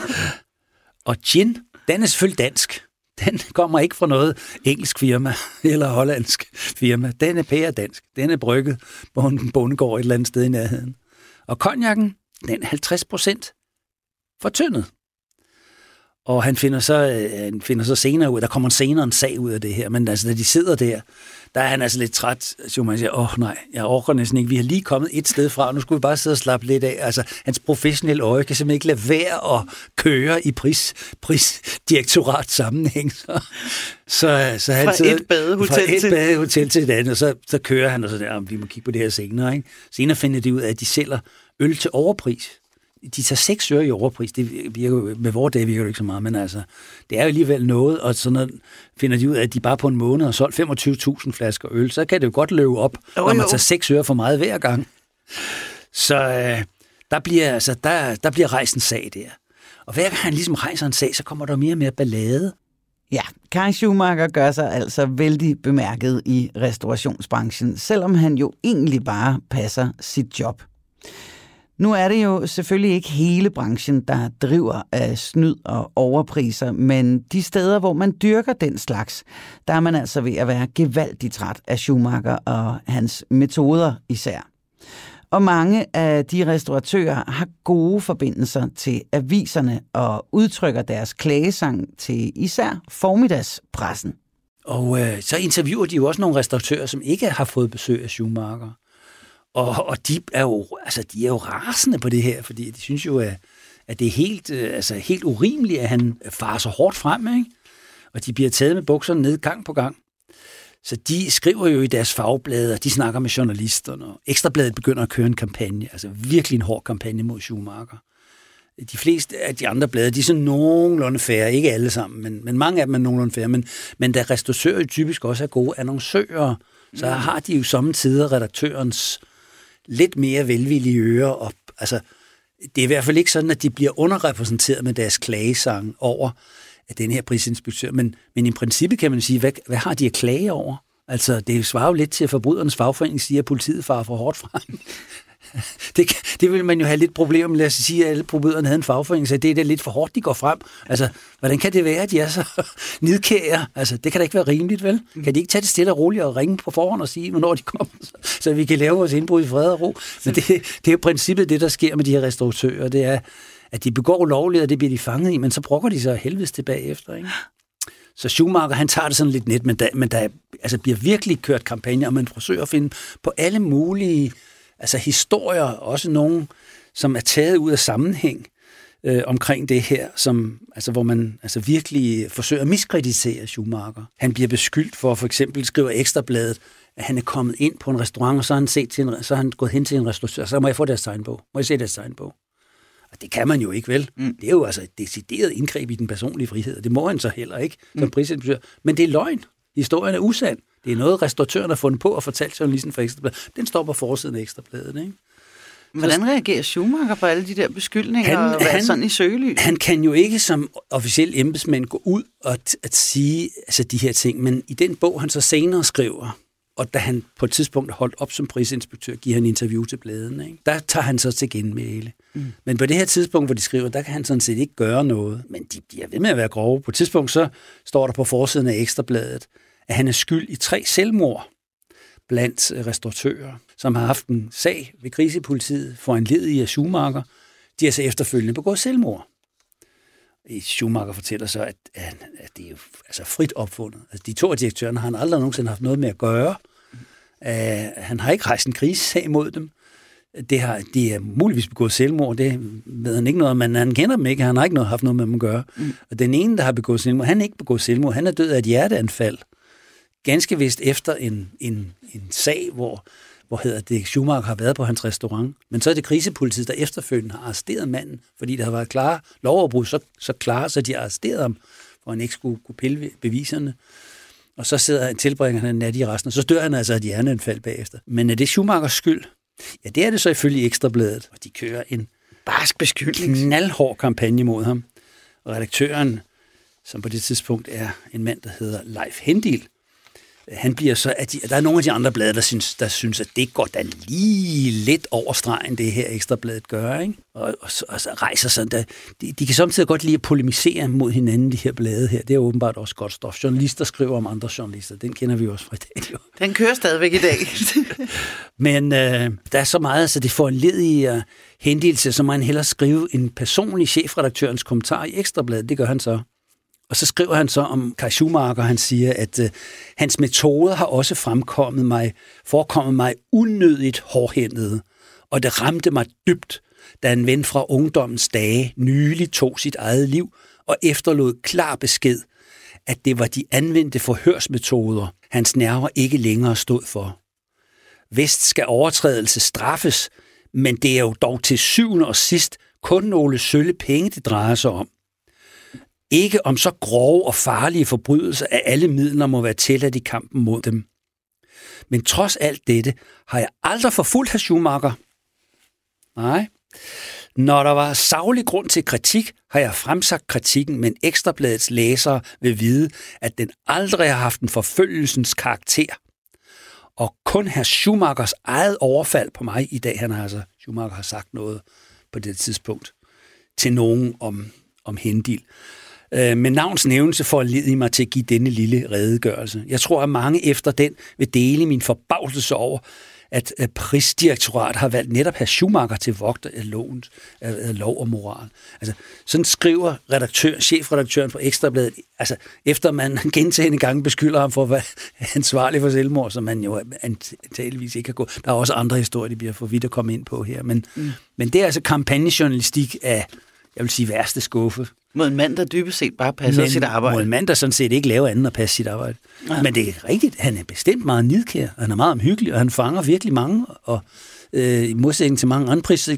Og gin, den er selvfølgelig dansk. Den kommer ikke fra noget engelsk firma eller hollandsk firma. Den er pære dansk. Den er brygget på en bondegård et eller andet sted i nærheden. Og konjakken, den er 50 procent fortyndet. Og han finder så, øh, han finder så senere ud, der kommer senere en sag ud af det her, men altså, da de sidder der, der er han altså lidt træt, så man siger, åh oh, nej, jeg orker næsten ikke, vi har lige kommet et sted fra, nu skulle vi bare sidde og slappe lidt af. Altså, hans professionelle øje kan simpelthen ikke lade være at køre i pris, prisdirektorat sammenhæng. Så, så, så han fra sidder, et badehotel, fra et til... badehotel til et andet, og så, så kører han, og så der, vi må kigge på det her senere. Ikke? Senere finder de ud af, at de sælger øl til overpris de tager 6 øre i overpris. Det virker, med vores dag virker det ikke så meget, men altså, det er jo alligevel noget, og så når finder de ud af, at de bare på en måned har solgt 25.000 flasker øl, så kan det jo godt løbe op, oh, når man tager 6 øre for meget hver gang. Så øh, der, bliver, altså, der, der bliver rejst en sag der. Og hver gang han ligesom rejser en sag, så kommer der mere og mere ballade. Ja, Kai Schumacher gør sig altså vældig bemærket i restaurationsbranchen, selvom han jo egentlig bare passer sit job. Nu er det jo selvfølgelig ikke hele branchen, der driver af snyd og overpriser, men de steder, hvor man dyrker den slags, der er man altså ved at være gevaldigt træt af Schumacher og hans metoder især. Og mange af de restauratører har gode forbindelser til aviserne og udtrykker deres klagesang til især formiddagspressen. Og øh, så interviewer de jo også nogle restauratører, som ikke har fået besøg af Schumacher. Og, og de, er jo, altså, de er jo rasende på det her, fordi de synes jo, at, at det er helt, øh, altså, helt urimeligt, at han farer så hårdt frem. Ikke? Og de bliver taget med bukserne ned gang på gang. Så de skriver jo i deres fagblade, og de snakker med journalisterne. Og Ekstrabladet begynder at køre en kampagne, altså virkelig en hård kampagne mod Schumacher. De fleste af de andre blade, de er sådan nogenlunde færre, ikke alle sammen, men, men mange af dem er nogenlunde færre. Men, men da restauratører typisk også er gode annoncører, så mm. har de jo samtidig redaktørens lidt mere velvillige ører. Og, altså, det er i hvert fald ikke sådan, at de bliver underrepræsenteret med deres klagesang over at den her prisinspektør. Men, men i princippet kan man sige, hvad, hvad har de at klage over? Altså, det svarer jo lidt til, at forbrydernes fagforening siger, at politiet farer for hårdt frem. det, det vil man jo have lidt problemer med. Lad os sige, at alle forbryderne havde en fagforening, så det er da lidt for hårdt, de går frem. Altså, hvordan kan det være, at de er så nidkære? Altså, det kan da ikke være rimeligt, vel? Kan de ikke tage det stille og roligt og ringe på forhånd og sige, hvornår de kommer, så vi kan lave vores indbrud i fred og ro? Men det, det er jo princippet det, der sker med de her restauratører. Det er, at de begår ulovligt, og det bliver de fanget i, men så brokker de sig helvedes tilbage efter, ikke? Så Schumacher, han tager det sådan lidt net, men der, men der altså, bliver virkelig kørt kampagne, og man forsøger at finde på alle mulige altså historier, også nogle, som er taget ud af sammenhæng øh, omkring det her, som, altså, hvor man altså, virkelig forsøger at miskreditere Schumacher. Han bliver beskyldt for, for eksempel skriver Ekstrabladet, at han er kommet ind på en restaurant, og så har han, set til en, så han gået hen til en restaurant, så må jeg få deres tegnbog. Må jeg se deres tegnbog? Og det kan man jo ikke, vel? Mm. Det er jo altså et decideret indgreb i den personlige frihed, og det må han så heller ikke som mm. Men det er løgn. Historien er usand. Det er noget, restauratøren har fundet på og fortalt journalisten fra Ekstrabladet. Den står på forsiden af Ekstrabladet, ikke? Hvordan reagerer Schumacher på alle de der beskyldninger han, og han, sådan i søgelys? Han kan jo ikke som officiel embedsmand gå ud og at sige altså, de her ting, men i den bog, han så senere skriver, og da han på et tidspunkt holdt op som prisinspektør, giver han interview til bladene. Ikke? Der tager han så til genmæle. Mm. Men på det her tidspunkt, hvor de skriver, der kan han sådan set ikke gøre noget. Men de bliver ved med at være grove. På et tidspunkt så står der på forsiden af Ekstrabladet, at han er skyld i tre selvmord blandt restauratører, som har haft en sag ved krisepolitiet for en led i af Schumacher. De har så efterfølgende begået selvmord. Schumacher fortæller så, at, at, det er jo altså frit opfundet. Altså, de to af direktørerne har han aldrig nogensinde haft noget med at gøre. Uh, han har ikke rejst en krisesag mod dem. Det har, de er muligvis begået selvmord, det ved han ikke noget om, men han kender dem ikke, han har ikke noget, haft noget med dem at gøre. Mm. Og den ene, der har begået selvmord, han har ikke begået selvmord, han er død af et hjerteanfald. Ganske vist efter en, en, en sag, hvor hvor hedder det, Schumacher har været på hans restaurant. Men så er det krisepolitiet, der efterfølgende har arresteret manden, fordi der har været klare lovoverbrud, så, så klare, så de har arresteret ham, for han ikke skulle kunne pille beviserne. Og så sidder han, tilbringer han en nat i resten, og så dør han altså af et hjerneanfald bagefter. Men er det Schumachers skyld? Ja, det er det så ifølge Ekstrabladet, og de kører en barsk beskyldning, knaldhård kampagne mod ham. Og redaktøren, som på det tidspunkt er en mand, der hedder Leif Hendil, han bliver så, at de, der er nogle af de andre blade, der synes, der synes, at det går da lige lidt over stregen, det her ekstrabladet gør, ikke? Og, og, og så rejser sådan, der, de, de kan samtidig godt lide at polemisere mod hinanden, de her blade her. Det er åbenbart også godt stof. Journalister skriver om andre journalister, den kender vi også fra i dag. Jo. Den kører stadigvæk i dag. Men øh, der er så meget, så det får en ledig uh, hendelse, så man hellere skrive en personlig chefredaktørens kommentar i Ekstrabladet. Det gør han så. Og så skriver han så om Kai Schumacher, han siger, at øh, hans metode har også fremkommet mig, forekommet mig unødigt hårdhændet, og det ramte mig dybt, da en ven fra ungdommens dage nylig tog sit eget liv og efterlod klar besked, at det var de anvendte forhørsmetoder, hans nerver ikke længere stod for. Vest skal overtrædelse straffes, men det er jo dog til syvende og sidst kun nogle sølle penge, det drejer sig om. Ikke om så grove og farlige forbrydelser, at alle midler må være tilladt i kampen mod dem. Men trods alt dette har jeg aldrig forfulgt herr Schumacher. Nej. Når der var savlig grund til kritik, har jeg fremsagt kritikken, men Ekstrabladets læsere vil vide, at den aldrig har haft en forfølgelsens karakter. Og kun herr Schumachers eget overfald på mig i dag, han har altså, Schumacher har sagt noget på det tidspunkt til nogen om, om Hendil. Øh, med navns nævnelse for at lede mig til at give denne lille redegørelse. Jeg tror, at mange efter den vil dele min forbavselse over, at prisdirektorat har valgt netop her Schumacher til vogter af, loven, af lov og moral. Altså, sådan skriver redaktør, chefredaktøren på Ekstrabladet, altså, efter man gentagende gange beskylder ham for at være ansvarlig for selvmord, som man jo antageligvis ikke har gået. Der er også andre historier, de bliver for vidt at komme ind på her, men, mm. men det er altså kampagnejournalistik af, jeg vil sige, værste skuffe. Mod en mand, der dybest set bare passer Men, sit arbejde. Mod en mand, der sådan set ikke laver andet end at passe sit arbejde. Ja. Men det er rigtigt, han er bestemt meget nidkær, han er meget omhyggelig, og han fanger virkelig mange, og øh, i modsætning til mange andre pris,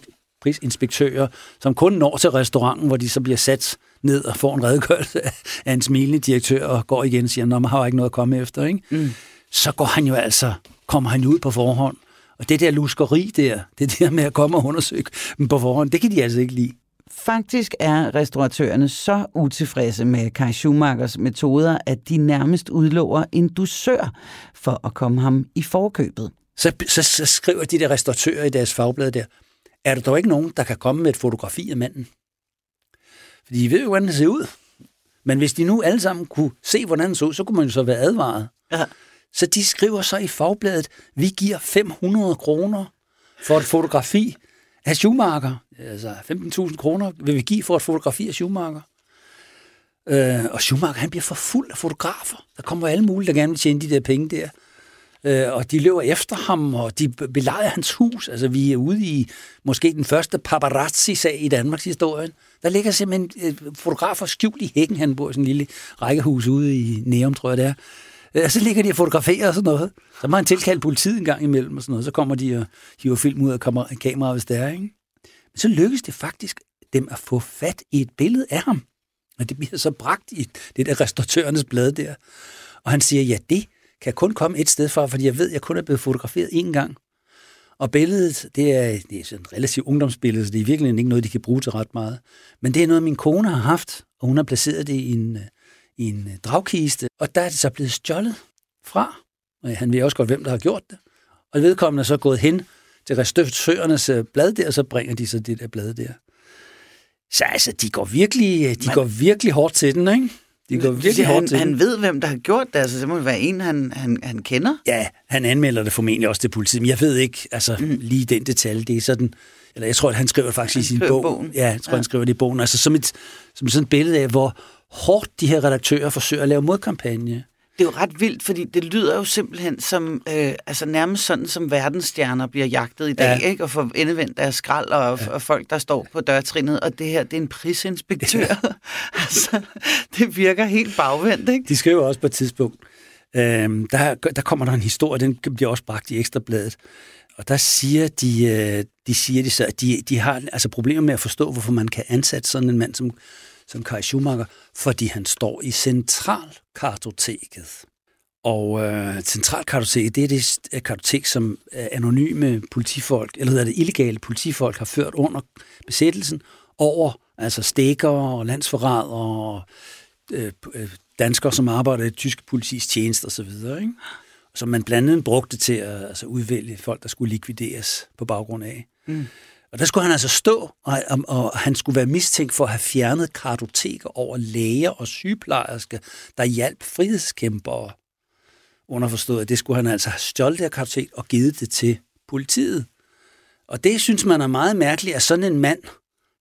prisinspektører, som kun når til restauranten, hvor de så bliver sat ned og får en redegørelse af en smilende direktør, og går igen og siger, at man har ikke noget at komme efter. Ikke? Mm. Så går han jo altså, kommer han ud på forhånd. Og det der luskeri der, det der med at komme og undersøge dem på forhånd, det kan de altså ikke lide. Faktisk er restauratørerne så utilfredse med Kai Schumachers metoder, at de nærmest udlover en dusør for at komme ham i forkøbet. Så, så, så skriver de der restauratører i deres fagblad der, er der dog ikke nogen, der kan komme med et fotografi af manden? Fordi de ved jo, hvordan det ser ud. Men hvis de nu alle sammen kunne se, hvordan han så ud, så kunne man jo så være advaret. Ja. Så de skriver så i fagbladet, vi giver 500 kroner for et fotografi af Schumacher. Altså 15.000 kroner vil vi give for at fotografere Schumacher. Øh, og Schumacher, han bliver for fuld af fotografer. Der kommer alle mulige, der gerne vil tjene de der penge der. Øh, og de løber efter ham, og de belejer hans hus. Altså, vi er ude i måske den første paparazzi-sag i Danmarks historie. Der ligger simpelthen øh, fotografer skjult i hækken. Han bor i sådan en lille rækkehus ude i Neum, tror jeg det er. Og så ligger de og fotograferer og sådan noget. Så må han tilkalde politiet en gang imellem og sådan noget. Så kommer de og hiver film ud af kameraet, hvis det er, ikke? Men så lykkes det faktisk dem at få fat i et billede af ham. Og det bliver så bragt i det der restauratørernes blad der. Og han siger, ja, det kan kun komme et sted fra, fordi jeg ved, at jeg kun er blevet fotograferet én gang. Og billedet, det er, det er sådan et relativt ungdomsbillede, så det er virkelig ikke noget, de kan bruge til ret meget. Men det er noget, min kone har haft, og hun har placeret det i en, øh, i en dragkiste, og der er det så blevet stjålet fra. Og han ved også godt, hvem der har gjort det. Og vedkommende er så gået hen til restauratørernes øh, blad der, og så bringer de så det der blad der. Så altså, de går virkelig, øh, de Men, går virkelig hårdt til den, ikke? De går virkelig han, hårdt til han den. ved, hvem der har gjort det, altså det må være en, han, han, han kender. Ja, han anmelder det formentlig også til politiet, men jeg ved ikke, altså mm. lige den detalje, det er sådan, eller jeg tror, at han skriver det faktisk han i sin bog. Bogen. Ja, jeg tror, ja. han skriver det i bogen, altså som et, som sådan et billede af, hvor hårdt de her redaktører forsøger at lave modkampagne det er jo ret vildt, fordi det lyder jo simpelthen som, øh, altså nærmest sådan, som verdensstjerner bliver jagtet i dag, ja. ikke? Og får endevendt deres skrald, og, ja. og folk, der står på dørtrinnet, og det her, det er en prisinspektør. Ja. altså, det virker helt bagvendt, ikke? De skriver også på et tidspunkt, øh, der, der kommer der en historie, den bliver også bragt i Ekstrabladet, og der siger de, øh, de siger de så, at de, de har altså problemer med at forstå, hvorfor man kan ansætte sådan en mand som som Kai Schumacher, fordi han står i centralkartoteket. Og øh, centralkartoteket, det er det øh, kartotek, som øh, anonyme politifolk, eller hedder det illegale politifolk, har ført under besættelsen over altså stikker og landsforrædere og øh, øh danskere, som arbejder i tysk politis tjeneste osv., ikke? som man blandt andet brugte til at altså, udvælge folk, der skulle likvideres på baggrund af. Mm. Og der skulle han altså stå, og, og, og han skulle være mistænkt for at have fjernet kartoteker over læger og sygeplejersker, der hjalp frihedskæmpere. Underforstået, at det skulle han altså have stjålet det kartotek og givet det til politiet. Og det synes man er meget mærkeligt, at sådan en mand,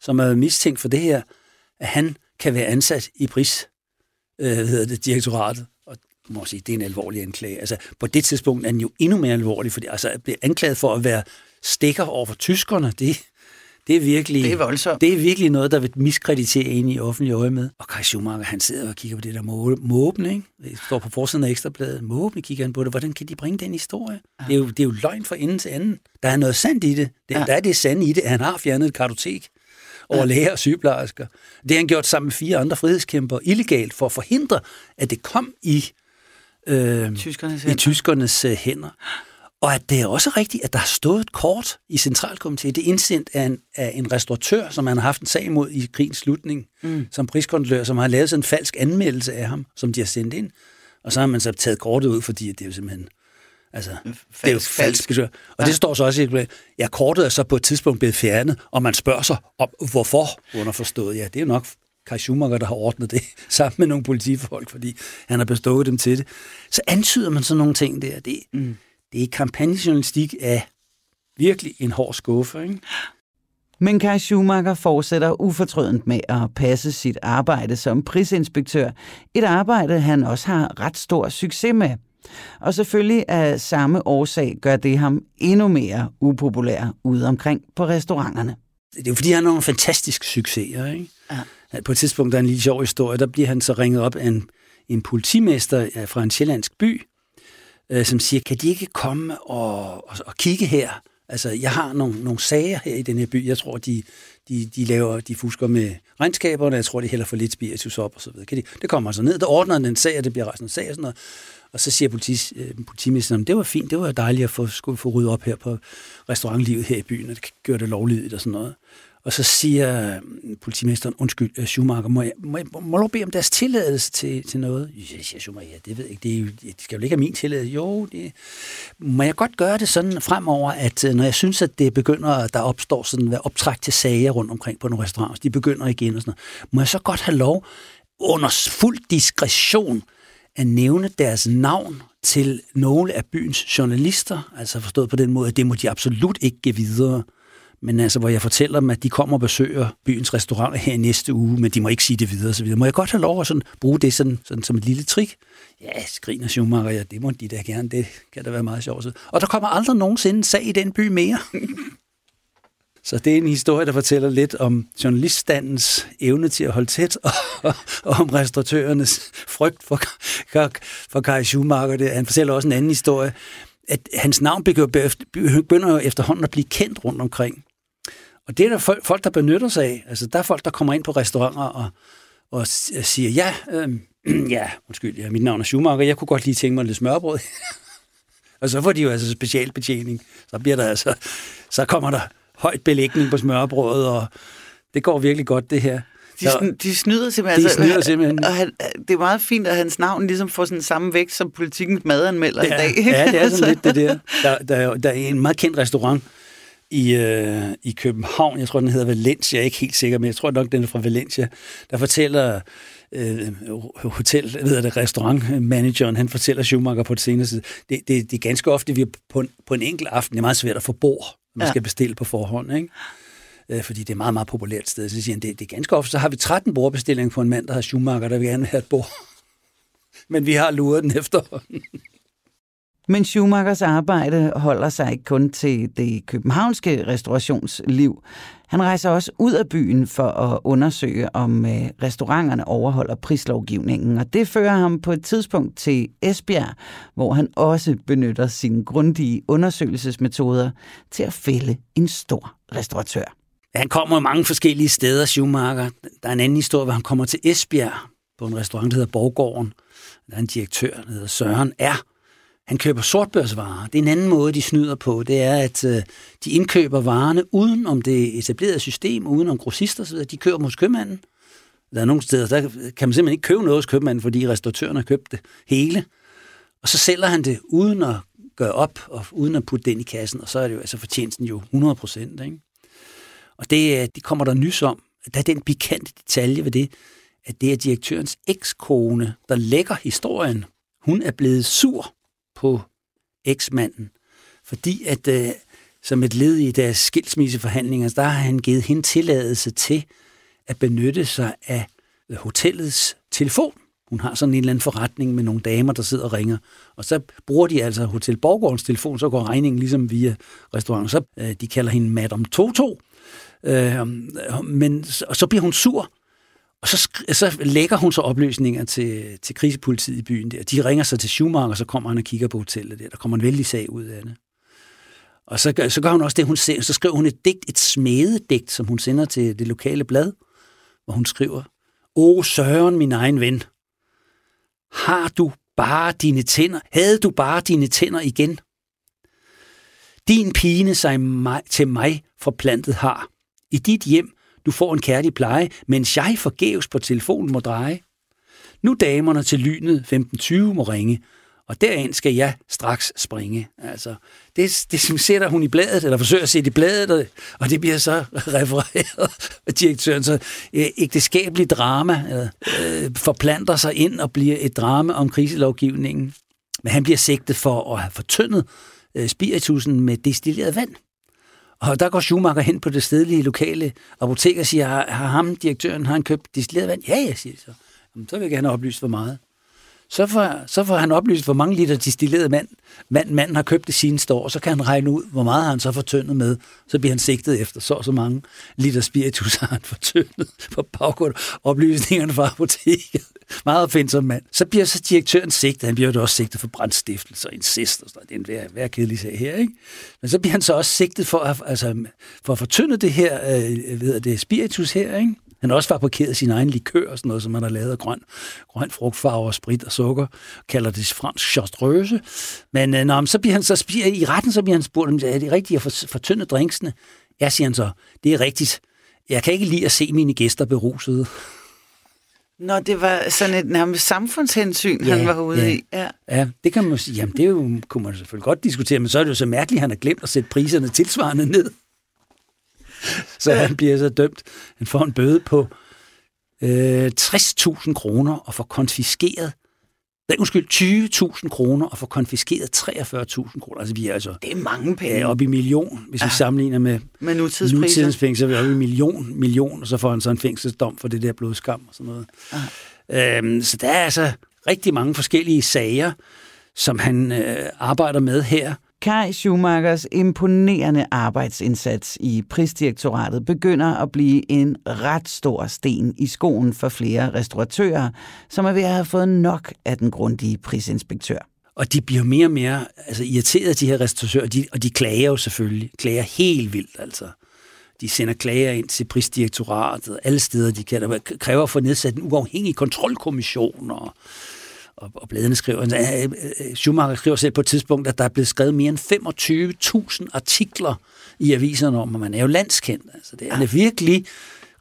som er mistænkt for det her, at han kan være ansat i pris, øh, hedder det, direktoratet. Og må sige, det er en alvorlig anklage. Altså, på det tidspunkt er den jo endnu mere alvorlig, fordi altså, at blive anklaget for at være stikker over for tyskerne, det, det er virkelig, det er, voldsomt. det er virkelig noget, der vil miskreditere en i offentlig øje med. Og Kai Schumacher, han sidder og kigger på det der måben, ikke? Det står på forsiden af Ekstrabladet. Måben kigger han på det. Hvordan kan de bringe den historie? Ja. Det, er jo, det er jo løgn fra ende til anden. Der er noget sandt i det. det ja. Der er det sande i det, at han har fjernet et kartotek over ja. læger og sygeplejersker. Det har han gjort sammen med fire andre frihedskæmper illegalt for at forhindre, at det kom i, øh, tyskernes, hænder. i tyskernes øh, hænder. Og at det er også rigtigt, at der har stået et kort i centralkomitéet. Det er indsendt af en, af en restauratør, som han har haft en sag mod i krigens slutning, mm. som priskontrollør, som har lavet sådan en falsk anmeldelse af ham, som de har sendt ind. Og så har man så taget kortet ud, fordi det er jo simpelthen... Altså, falsk, det er jo falsk. falsk. Og ja. det står så også i, ja, kortet er så på et tidspunkt blevet fjernet, og man spørger sig om, hvorfor, underforstået. Ja, det er nok Kai Schumacher, der har ordnet det, sammen med nogle politifolk, fordi han har bestået dem til det. Så antyder man sådan nogle ting der. Det, mm. Det er kampagnejournalistik af virkelig en hård skuffe, ikke? Men Kai Schumacher fortsætter ufortrødent med at passe sit arbejde som prisinspektør. Et arbejde, han også har ret stor succes med. Og selvfølgelig af samme årsag gør det ham endnu mere upopulær ude omkring på restauranterne. Det er jo fordi, han har nogle fantastiske succeser. Ikke? Ja. På et tidspunkt, der er en lille sjov historie, der bliver han så ringet op af en, en politimester fra en sjællandsk by, øh, som siger, kan de ikke komme og, og, og kigge her? Altså, jeg har nogle, nogle sager her i den her by. Jeg tror, de, de, de laver, de fusker med regnskaberne. Jeg tror, de hælder for lidt spiritus op og så videre. Kan de, det kommer altså ned, der ordner den sag, og det bliver rejst en sag og sådan noget. Og så siger politi, øh, politimesteren, det var fint, det var dejligt at få, skulle få ryddet op her på restaurantlivet her i byen, og det gør det lovligt og sådan noget. Og så siger øh, politimesteren, undskyld, øh, Schumacher, må jeg, må jeg, må jeg bede om deres tilladelse til, til noget? Jeg siger Schumacher, ja, det ved jeg ikke, det, er det skal jo ikke have min tilladelse. Jo, det, må jeg godt gøre det sådan fremover, at øh, når jeg synes, at det begynder, der opstår sådan hvad optræk til sager rundt omkring på nogle restauranter, de begynder igen og sådan noget, må jeg så godt have lov under fuld diskretion at nævne deres navn til nogle af byens journalister, altså forstået på den måde, at det må de absolut ikke give videre men altså, hvor jeg fortæller dem, at de kommer og besøger byens restaurant her i næste uge, men de må ikke sige det videre og så videre. Må jeg godt have lov at sådan, bruge det sådan, sådan, som et lille trick? Ja, skriner Schumacher, ja, det må de da gerne, det kan da være meget sjovt. Og der kommer aldrig nogensinde en sag i den by mere. Så det er en historie, der fortæller lidt om journaliststandens evne til at holde tæt, og, og, og om restauratørernes frygt for, for Kai Schumacher. Det, han fortæller også en anden historie, at hans navn begynder jo efterhånden at blive kendt rundt omkring. Og det er der folk, der benytter sig af. Altså, der er folk, der kommer ind på restauranter og, og siger, ja, øh, ja, undskyld, ja, mit navn er Schumacher, jeg kunne godt lige tænke mig lidt smørbrød. og så får de jo altså specialbetjening. Så bliver der altså, så kommer der højt belægning på smørbrødet, og det går virkelig godt, det her. De, så, de snyder simpelthen. De altså, snyder simpelthen. Og han, det er meget fint, at hans navn ligesom får sådan samme vægt som politikens madanmelder ja, i dag. Ja, det er sådan lidt det der. Der, der, der er en meget kendt restaurant, i, øh, i København. Jeg tror, den hedder Valencia. Jeg er ikke helt sikker, men jeg tror nok, den er fra Valencia. Der fortæller øh, hotel, ved det, restaurantmanageren, han fortæller Schumacher på det seneste. Det, det, det er ganske ofte, vi på en, på en enkelt aften, det er meget svært at få bord, man ja. skal bestille på forhånd, ikke? Øh, fordi det er et meget, meget populært sted. Så siger han, det, det er ganske ofte, så har vi 13 bordbestillinger på en mand, der har Schumacher, der vil gerne have et bord. Men vi har luret den efterhånden. Men Schumachers arbejde holder sig ikke kun til det københavnske restaurationsliv. Han rejser også ud af byen for at undersøge, om øh, restauranterne overholder prislovgivningen. Og det fører ham på et tidspunkt til Esbjerg, hvor han også benytter sine grundige undersøgelsesmetoder til at fælde en stor restauratør. Han kommer mange forskellige steder, Schumacher. Der er en anden historie, hvor han kommer til Esbjerg på en restaurant, der hedder Borgården. Der er en direktør, der hedder Søren R., han køber sortbørsvarer. Det er en anden måde, de snyder på. Det er, at øh, de indkøber varerne uden om det etablerede system, uden om grossister osv. De køber hos købmanden. Der er nogle steder, der kan man simpelthen ikke købe noget hos købmanden, fordi restauratøren har købt det hele. Og så sælger han det uden at gøre op, og uden at putte det i kassen, og så er det jo altså fortjenesten jo 100 procent. Og det, øh, det kommer der nys om. Der er den pikante detalje ved det, at det er direktørens ekskone, der lægger historien. Hun er blevet sur på eksmanden, fordi at øh, som et led i deres skilsmisseforhandlinger, der har han givet hende tilladelse til at benytte sig af øh, hotellets telefon. Hun har sådan en eller anden forretning med nogle damer, der sidder og ringer. Og så bruger de altså Hotel Borgårdens telefon, så går regningen ligesom via restauranten. Så øh, de kalder hende Madame Toto. Øh, men, og så bliver hun sur, og så, så lægger hun så oplysninger til, til krisepolitiet i byen der. De ringer så til Schumacher, og så kommer han og kigger på hotellet der. Der kommer en vældig sag ud af det. Og så, så gør hun også det, hun ser, så skriver hun et digt, et smededigt, som hun sender til det lokale blad, hvor hun skriver, O Søren, min egen ven, har du bare dine tænder, havde du bare dine tænder igen? Din pine sig mig, til mig forplantet har. I dit hjem du får en kærlig pleje, mens jeg forgæves på telefonen må dreje. Nu damerne til lynet 15.20 må ringe, Og derind skal jeg straks springe. Altså, det, det sætter hun i bladet, eller forsøger at sætte i bladet, og det bliver så refereret af direktøren. Så øh, ægteskabeligt drama øh, forplanter sig ind og bliver et drama om kriselovgivningen. Men han bliver sigtet for at have fortyndet øh, spiritusen med destilleret vand. Og der går Schumacher hen på det stedlige lokale apotek og siger, har, har ham, direktøren, har han købt destilleret vand? Ja, jeg siger så. Jamen, så vil jeg gerne oplyse, hvor meget. Så får, så får han oplyst, hvor mange liter distilleret mand, mand, manden har købt det seneste år, så kan han regne ud, hvor meget han så fortyndet med. Så bliver han sigtet efter så så mange liter spiritus har han fortyndet på baggrund oplysningerne fra apoteket. Meget opfindsom mand. Så bliver så direktøren sigtet. Han bliver jo også sigtet for brandstiftelse og incest og sådan noget. Det er en hver, kedelig sag her, ikke? Men så bliver han så også sigtet for at, altså, for at fortynde det her øh, ved det spiritus her, ikke? Han har også fabrikeret sin egen likør og sådan noget, som han har lavet af grøn, grøn frugtfarve og sprit og sukker. Kalder det fransk chartreuse. Men øh, når, så bliver han så i retten, så bliver han spurgt, om er det rigtigt at fortynde drinksene? Ja, siger han så. Det er rigtigt. Jeg kan ikke lide at se mine gæster berusede. Nå, det var sådan et nærmest samfundshensyn, ja, han var ude ja. i. Ja. ja, det kan man sige. Jamen, det jo, kunne man selvfølgelig godt diskutere, men så er det jo så mærkeligt, at han har glemt at sætte priserne tilsvarende ned. så han bliver så dømt. Han får en bøde på øh, 60.000 kroner og får konfiskeret Nej, undskyld, 20.000 kroner og får konfiskeret 43.000 kroner. Altså, vi er altså... Det er mange penge. Ja, op i million, hvis ja. vi sammenligner med, med nutidens fængsel, så er vi oppe i million, million, og så får han så en fængselsdom for det der blodskam og sådan noget. Ja. Øhm, så der er altså rigtig mange forskellige sager, som han øh, arbejder med her. Kai Schumachers imponerende arbejdsindsats i prisdirektoratet begynder at blive en ret stor sten i skoen for flere restauratører, som er ved at have fået nok af den grundige prisinspektør. Og de bliver mere og mere altså, irriteret, de her restauratører, de, og de klager jo selvfølgelig. Klager helt vildt, altså. De sender klager ind til prisdirektoratet, alle steder, de kan. Der kræver at få nedsat en uafhængig kontrolkommission, og og, og bladene skriver, øh, øh, Schumacher skriver selv på et tidspunkt, at der er blevet skrevet mere end 25.000 artikler i aviserne om, at man er jo landskendt. Altså, det er ja. virkelig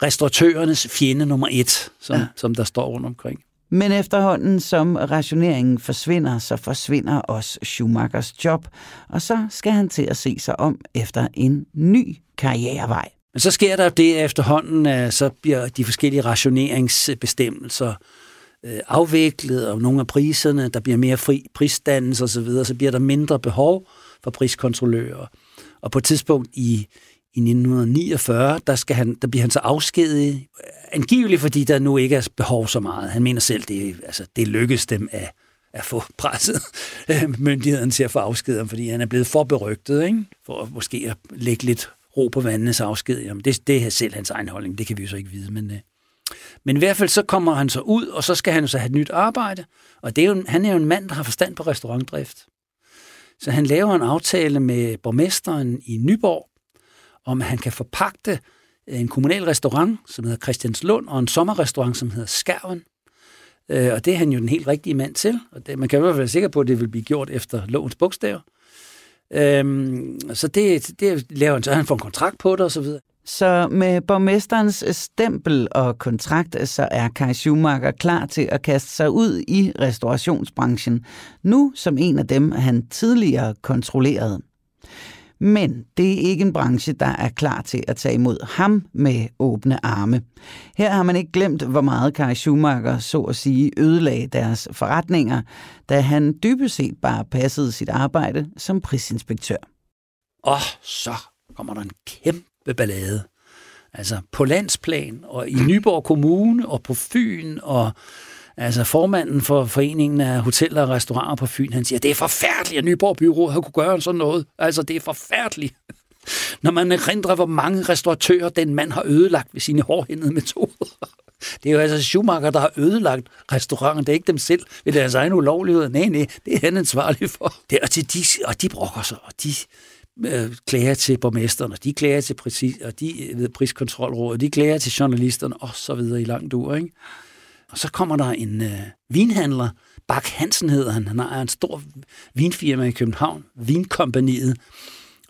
restauratørernes fjende nummer et, som, ja. som der står rundt omkring. Men efterhånden som rationeringen forsvinder, så forsvinder også Schumachers job, og så skal han til at se sig om efter en ny karrierevej. Men så sker der det efterhånden, så bliver de forskellige rationeringsbestemmelser øh, Øh, afviklet, og nogle af priserne, der bliver mere fri prisdannelse osv., så, så bliver der mindre behov for priskontrollører. Og på et tidspunkt i, i 1949, der, skal han, der bliver han så afskediget, angiveligt fordi der nu ikke er behov så meget. Han mener selv, det, altså, det lykkes dem at, at få presset øh, myndigheden til at få afskeden, fordi han er blevet for berygtet, ikke? for at måske at lægge lidt ro på vandenes afsked. Jamen, det, det er selv hans egen holdning, det kan vi jo så ikke vide, men, øh, men i hvert fald så kommer han så ud, og så skal han så have et nyt arbejde. Og det er jo, han er jo en mand, der har forstand på restaurantdrift. Så han laver en aftale med borgmesteren i Nyborg, om at han kan forpagte øh, en kommunal restaurant, som hedder Christianslund, og en sommerrestaurant, som hedder Skærven. Øh, og det er han jo den helt rigtige mand til. Og det, man kan i hvert fald være sikker på, at det vil blive gjort efter lovens bogstaver. Øhm, så det, det laver han så. Han får en kontrakt på det og så videre. Så med borgmesterens øh, stempel og kontrakt, øh, så er Kai Schumacher klar til at kaste sig ud i restaurationsbranchen, nu som en af dem, han tidligere kontrollerede. Men det er ikke en branche, der er klar til at tage imod ham med åbne arme. Her har man ikke glemt, hvor meget Kai Schumacher så at sige ødelagde deres forretninger, da han dybest set bare passede sit arbejde som prisinspektør. Og så kommer der en kæmpe ballade. Altså på landsplan, og i Nyborg Kommune, og på Fyn, og altså formanden for Foreningen af Hoteller og Restauranter på Fyn, han siger, det er forfærdeligt, at Nyborg Byråd har kunne gøre sådan noget. Altså, det er forfærdeligt. Når man erindrer, hvor mange restauratører den mand har ødelagt ved sine hårdhændede metoder. Det er jo altså Schumacher, der har ødelagt restauranten. Det er ikke dem selv ved deres egen ulovlighed. Nej, nej, det er han ansvarlig for. Det, og, til de, og de brokker sig, og de, øh, klager til borgmesteren, og de klager til præcis, og de øh, ved priskontrolrådet, de klager til journalisterne, og så videre i langt dur, ikke? Og så kommer der en øh, vinhandler, Bak Hansen hedder han, han er en stor vinfirma i København, Vinkompaniet,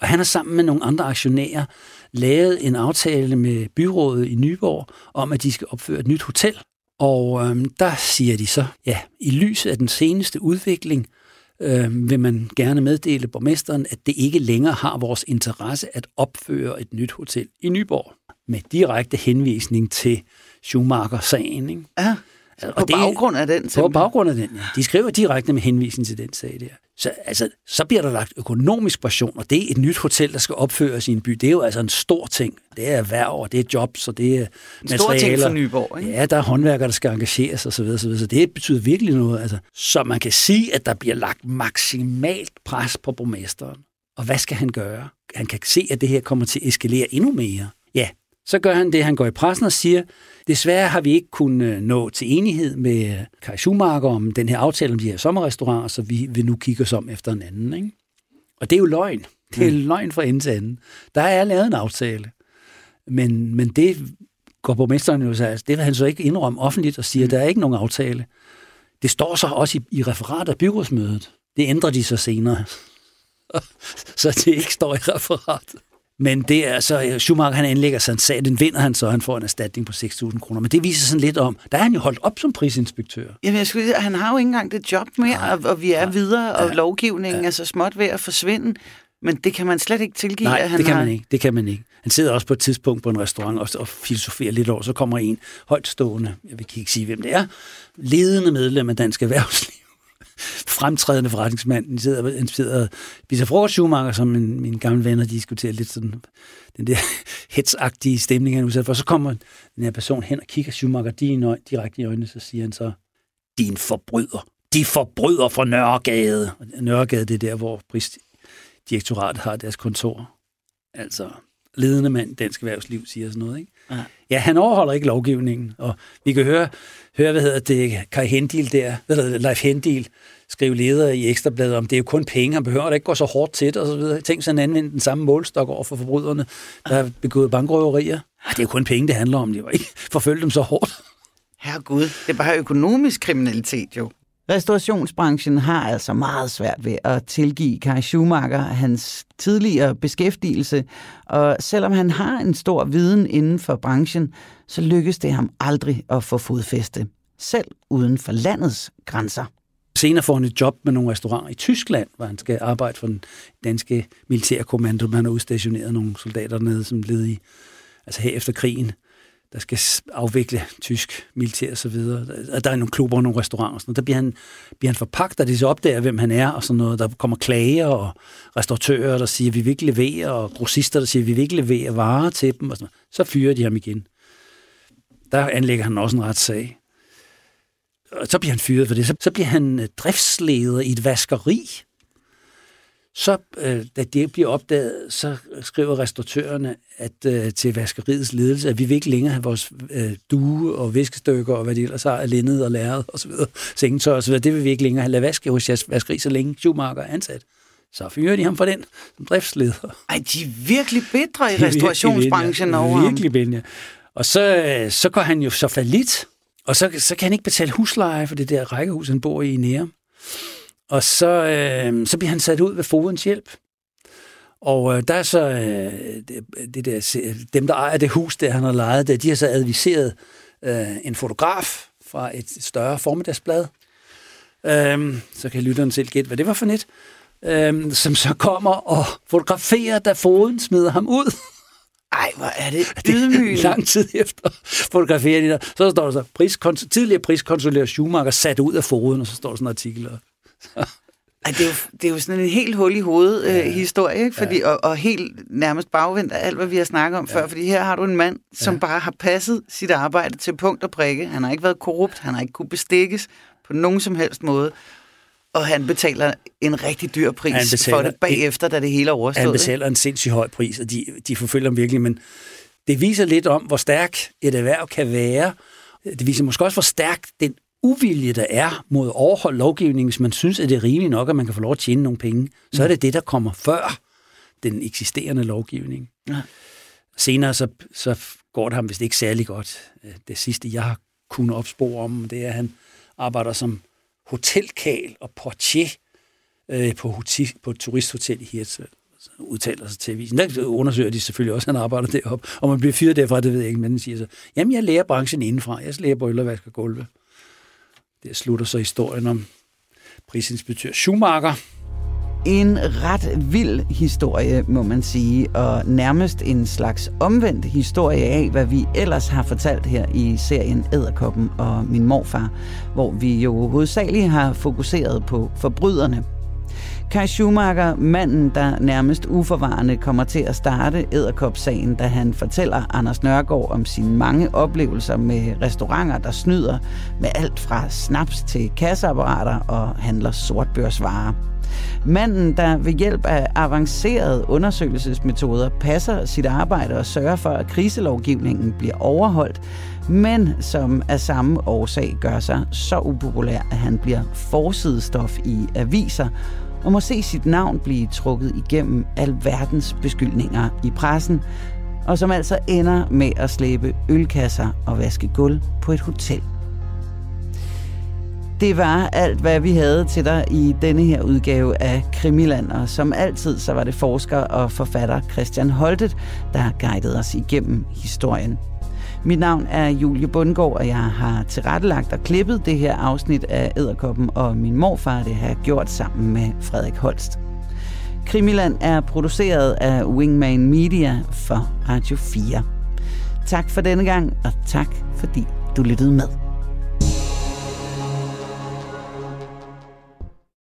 og han har sammen med nogle andre aktionærer lavet en aftale med byrådet i Nyborg om, at de skal opføre et nyt hotel. Og øhm, der siger de så, ja, i lyset af den seneste udvikling, øh, vil man gerne meddele borgmesteren, at det ikke længere har vores interesse at opføre et nyt hotel i Nyborg. Med direkte henvisning til Schumacher-sagen. Ikke? Ja. Og på det, baggrund af den? Simpelthen. På baggrund af den, ja. De skriver direkte med henvisning til den sag der. Så, altså, så bliver der lagt økonomisk pression, og det er et nyt hotel, der skal opføres i en by. Det er jo altså en stor ting. Det er erhverv, og det er jobs, og det er en stor ting for Nyborg, ikke? Ja, der er håndværkere, der skal engageres osv. Så, videre, så det betyder virkelig noget. Altså. Så man kan sige, at der bliver lagt maksimalt pres på borgmesteren. Og hvad skal han gøre? Han kan se, at det her kommer til at eskalere endnu mere. Ja, så gør han det, han går i pressen og siger, desværre har vi ikke kunnet øh, nå til enighed med øh, Kai Schumacher om den her aftale om de her sommerrestauranter, så vi vil nu kigge os om efter en anden. Ikke? Og det er jo løgn. Det er mm. løgn fra ende til anden. Der er lavet en aftale. Men, men det går borgmesteren jo så, altså, det vil han så ikke indrømme offentligt og siger, mm. der er ikke nogen aftale. Det står så også i, i referat af byrådsmødet. Det ændrer de så senere. så det ikke står i referatet. Men det er så, øh, Schumacher han anlægger sig en sag, den vinder han så, han får en erstatning på 6.000 kroner. Men det viser sådan lidt om, der er han jo holdt op som prisinspektør. Jamen, jeg skulle, han har jo ikke engang det job mere, og, og vi er ja, videre, og ja, lovgivningen ja. er så småt ved at forsvinde. Men det kan man slet ikke tilgive, Nej, at han det kan har... man ikke. Det kan man ikke. Han sidder også på et tidspunkt på en restaurant og, og filosoferer lidt over, så kommer en højtstående, jeg vil ikke sige, hvem det er, ledende medlem af Dansk Erhvervsliv fremtrædende forretningsmand. Han sidder, han sidder viser spiser frokost, Schumacher, som min, mine gamle venner diskuterer lidt sådan den der hetsagtige stemning, han udsat for. Så kommer den her person hen og kigger Schumacher direkte i øjnene, så siger han så, din forbryder. De forbryder fra Nørregade. Nørregade, det er der, hvor prisdirektoratet har deres kontor. Altså, ledende mand dansk erhvervsliv siger sådan noget, ikke? Ja. ja, han overholder ikke lovgivningen, og vi kan høre, høre hvad hedder det, Kai Hendil der, hvad hedder det, Leif Hendil, skrive leder i Ekstrabladet om, det er jo kun penge, han behøver da ikke gå så hårdt til det, og så videre. Tænk, så han anvendte den samme målstok over for forbryderne, der har begået bankrøverier. Ja, det er jo kun penge, det handler om. Det var ikke forfølge dem så hårdt. Herregud, det er bare økonomisk kriminalitet jo. Restaurationsbranchen har altså meget svært ved at tilgive Kai Schumacher hans tidligere beskæftigelse, og selvom han har en stor viden inden for branchen, så lykkes det ham aldrig at få fodfæste, selv uden for landets grænser. Senere får han et job med nogle restauranter i Tyskland, hvor han skal arbejde for den danske militærkommando. Man har udstationeret nogle soldater dernede, som led i, altså her efter krigen, der skal afvikle tysk militær og så videre. Der er nogle klubber og nogle restauranter og sådan. Der bliver han, bliver han forpagt, og de så opdager, hvem han er og sådan noget. Der kommer klager og restauratører, der siger, vi vil ikke levere, og grossister, der siger, vi vil ikke levere varer til dem. Og sådan noget. Så fyrer de ham igen. Der anlægger han også en retssag og så bliver han fyret for det. Så, så bliver han øh, driftsleder i et vaskeri. Så, øh, da det bliver opdaget, så skriver restauratørerne at, øh, til vaskeriets ledelse, at vi vil ikke længere have vores øh, due og viskestykker og hvad det ellers har, alindet og læret og så videre, sengetøj og så videre. Det vil vi ikke længere have. Lad vaske hos jeres vaskeri, så længe Schumacher er ansat. Så fyrer de ham for den som driftsleder. Ej, de er virkelig bedre i restaurationsbranchen over ham. Virkelig bedre. Og så, så går han jo så falit, og så, så kan han ikke betale husleje for det der rækkehus, han bor i i Nærum. Og så, øh, så bliver han sat ud ved fodens hjælp. Og øh, der er så øh, det, det der, dem, der ejer det hus, der han har lejet, der, de har så adviseret øh, en fotograf fra et større formiddagsblad. Øh, så kan lytteren selv gætte, hvad det var for net. Øh, som så kommer og fotograferer, da foden smider ham ud. Ej, hvor er det ydmygende. Lang tid efter fotograferer de der. Så står der så, priskons- tidligere priskonsulær Schumacher sat ud af foden, og så står der sådan en artikel. Ej, det, er jo, det er jo sådan en helt hul i hovedet øh, ja. historie, ikke? Fordi, ja. og, og helt nærmest bagvendt af alt, hvad vi har snakket om ja. før. Fordi her har du en mand, som ja. bare har passet sit arbejde til punkt og prikke. Han har ikke været korrupt, han har ikke kunne bestikkes på nogen som helst måde. Og han betaler en rigtig dyr pris for det bagefter, da det hele er overstået. Han betaler en sindssygt høj pris, og de, de forfølger ham virkelig, men det viser lidt om, hvor stærk et erhverv kan være. Det viser måske også, hvor stærk den uvilje, der er mod at overholde lovgivningen, hvis man synes, at det er rimeligt nok, at man kan få lov at tjene nogle penge, så er det det, der kommer før den eksisterende lovgivning. Ja. Senere så, så går det ham vist ikke særlig godt. Det sidste, jeg har kunnet opspore om, det er, at han arbejder som hotelkal og portier øh, på, hotel, på et turisthotel i Hirtshals udtaler sig til avisen. Der undersøger de selvfølgelig også, at han arbejder deroppe. Og man bliver fyret derfra, det ved jeg ikke, men den siger så, jamen jeg lærer branchen indenfra. Jeg lærer bøjler, vasker gulve. Det slutter så historien om prisinspektør Schumacher. En ret vild historie, må man sige, og nærmest en slags omvendt historie af, hvad vi ellers har fortalt her i serien Æderkoppen og min morfar, hvor vi jo hovedsageligt har fokuseret på forbryderne. Kai Schumacher, manden, der nærmest uforvarende kommer til at starte æderkopsagen, da han fortæller Anders Nørgaard om sine mange oplevelser med restauranter, der snyder med alt fra snaps til kasseapparater og handler sortbørsvarer. Manden, der ved hjælp af avancerede undersøgelsesmetoder passer sit arbejde og sørger for, at kriselovgivningen bliver overholdt, men som af samme årsag gør sig så upopulær, at han bliver forsidestof i aviser og må se sit navn blive trukket igennem alverdens beskyldninger i pressen, og som altså ender med at slæbe ølkasser og vaske gulv på et hotel. Det var alt, hvad vi havde til dig i denne her udgave af Krimiland, og som altid så var det forsker og forfatter Christian Holtet, der guidede os igennem historien. Mit navn er Julie Bundgaard, og jeg har tilrettelagt og klippet det her afsnit af Æderkoppen og min morfar. Det har jeg gjort sammen med Frederik Holst. Krimiland er produceret af Wingman Media for Radio 4. Tak for denne gang, og tak fordi du lyttede med.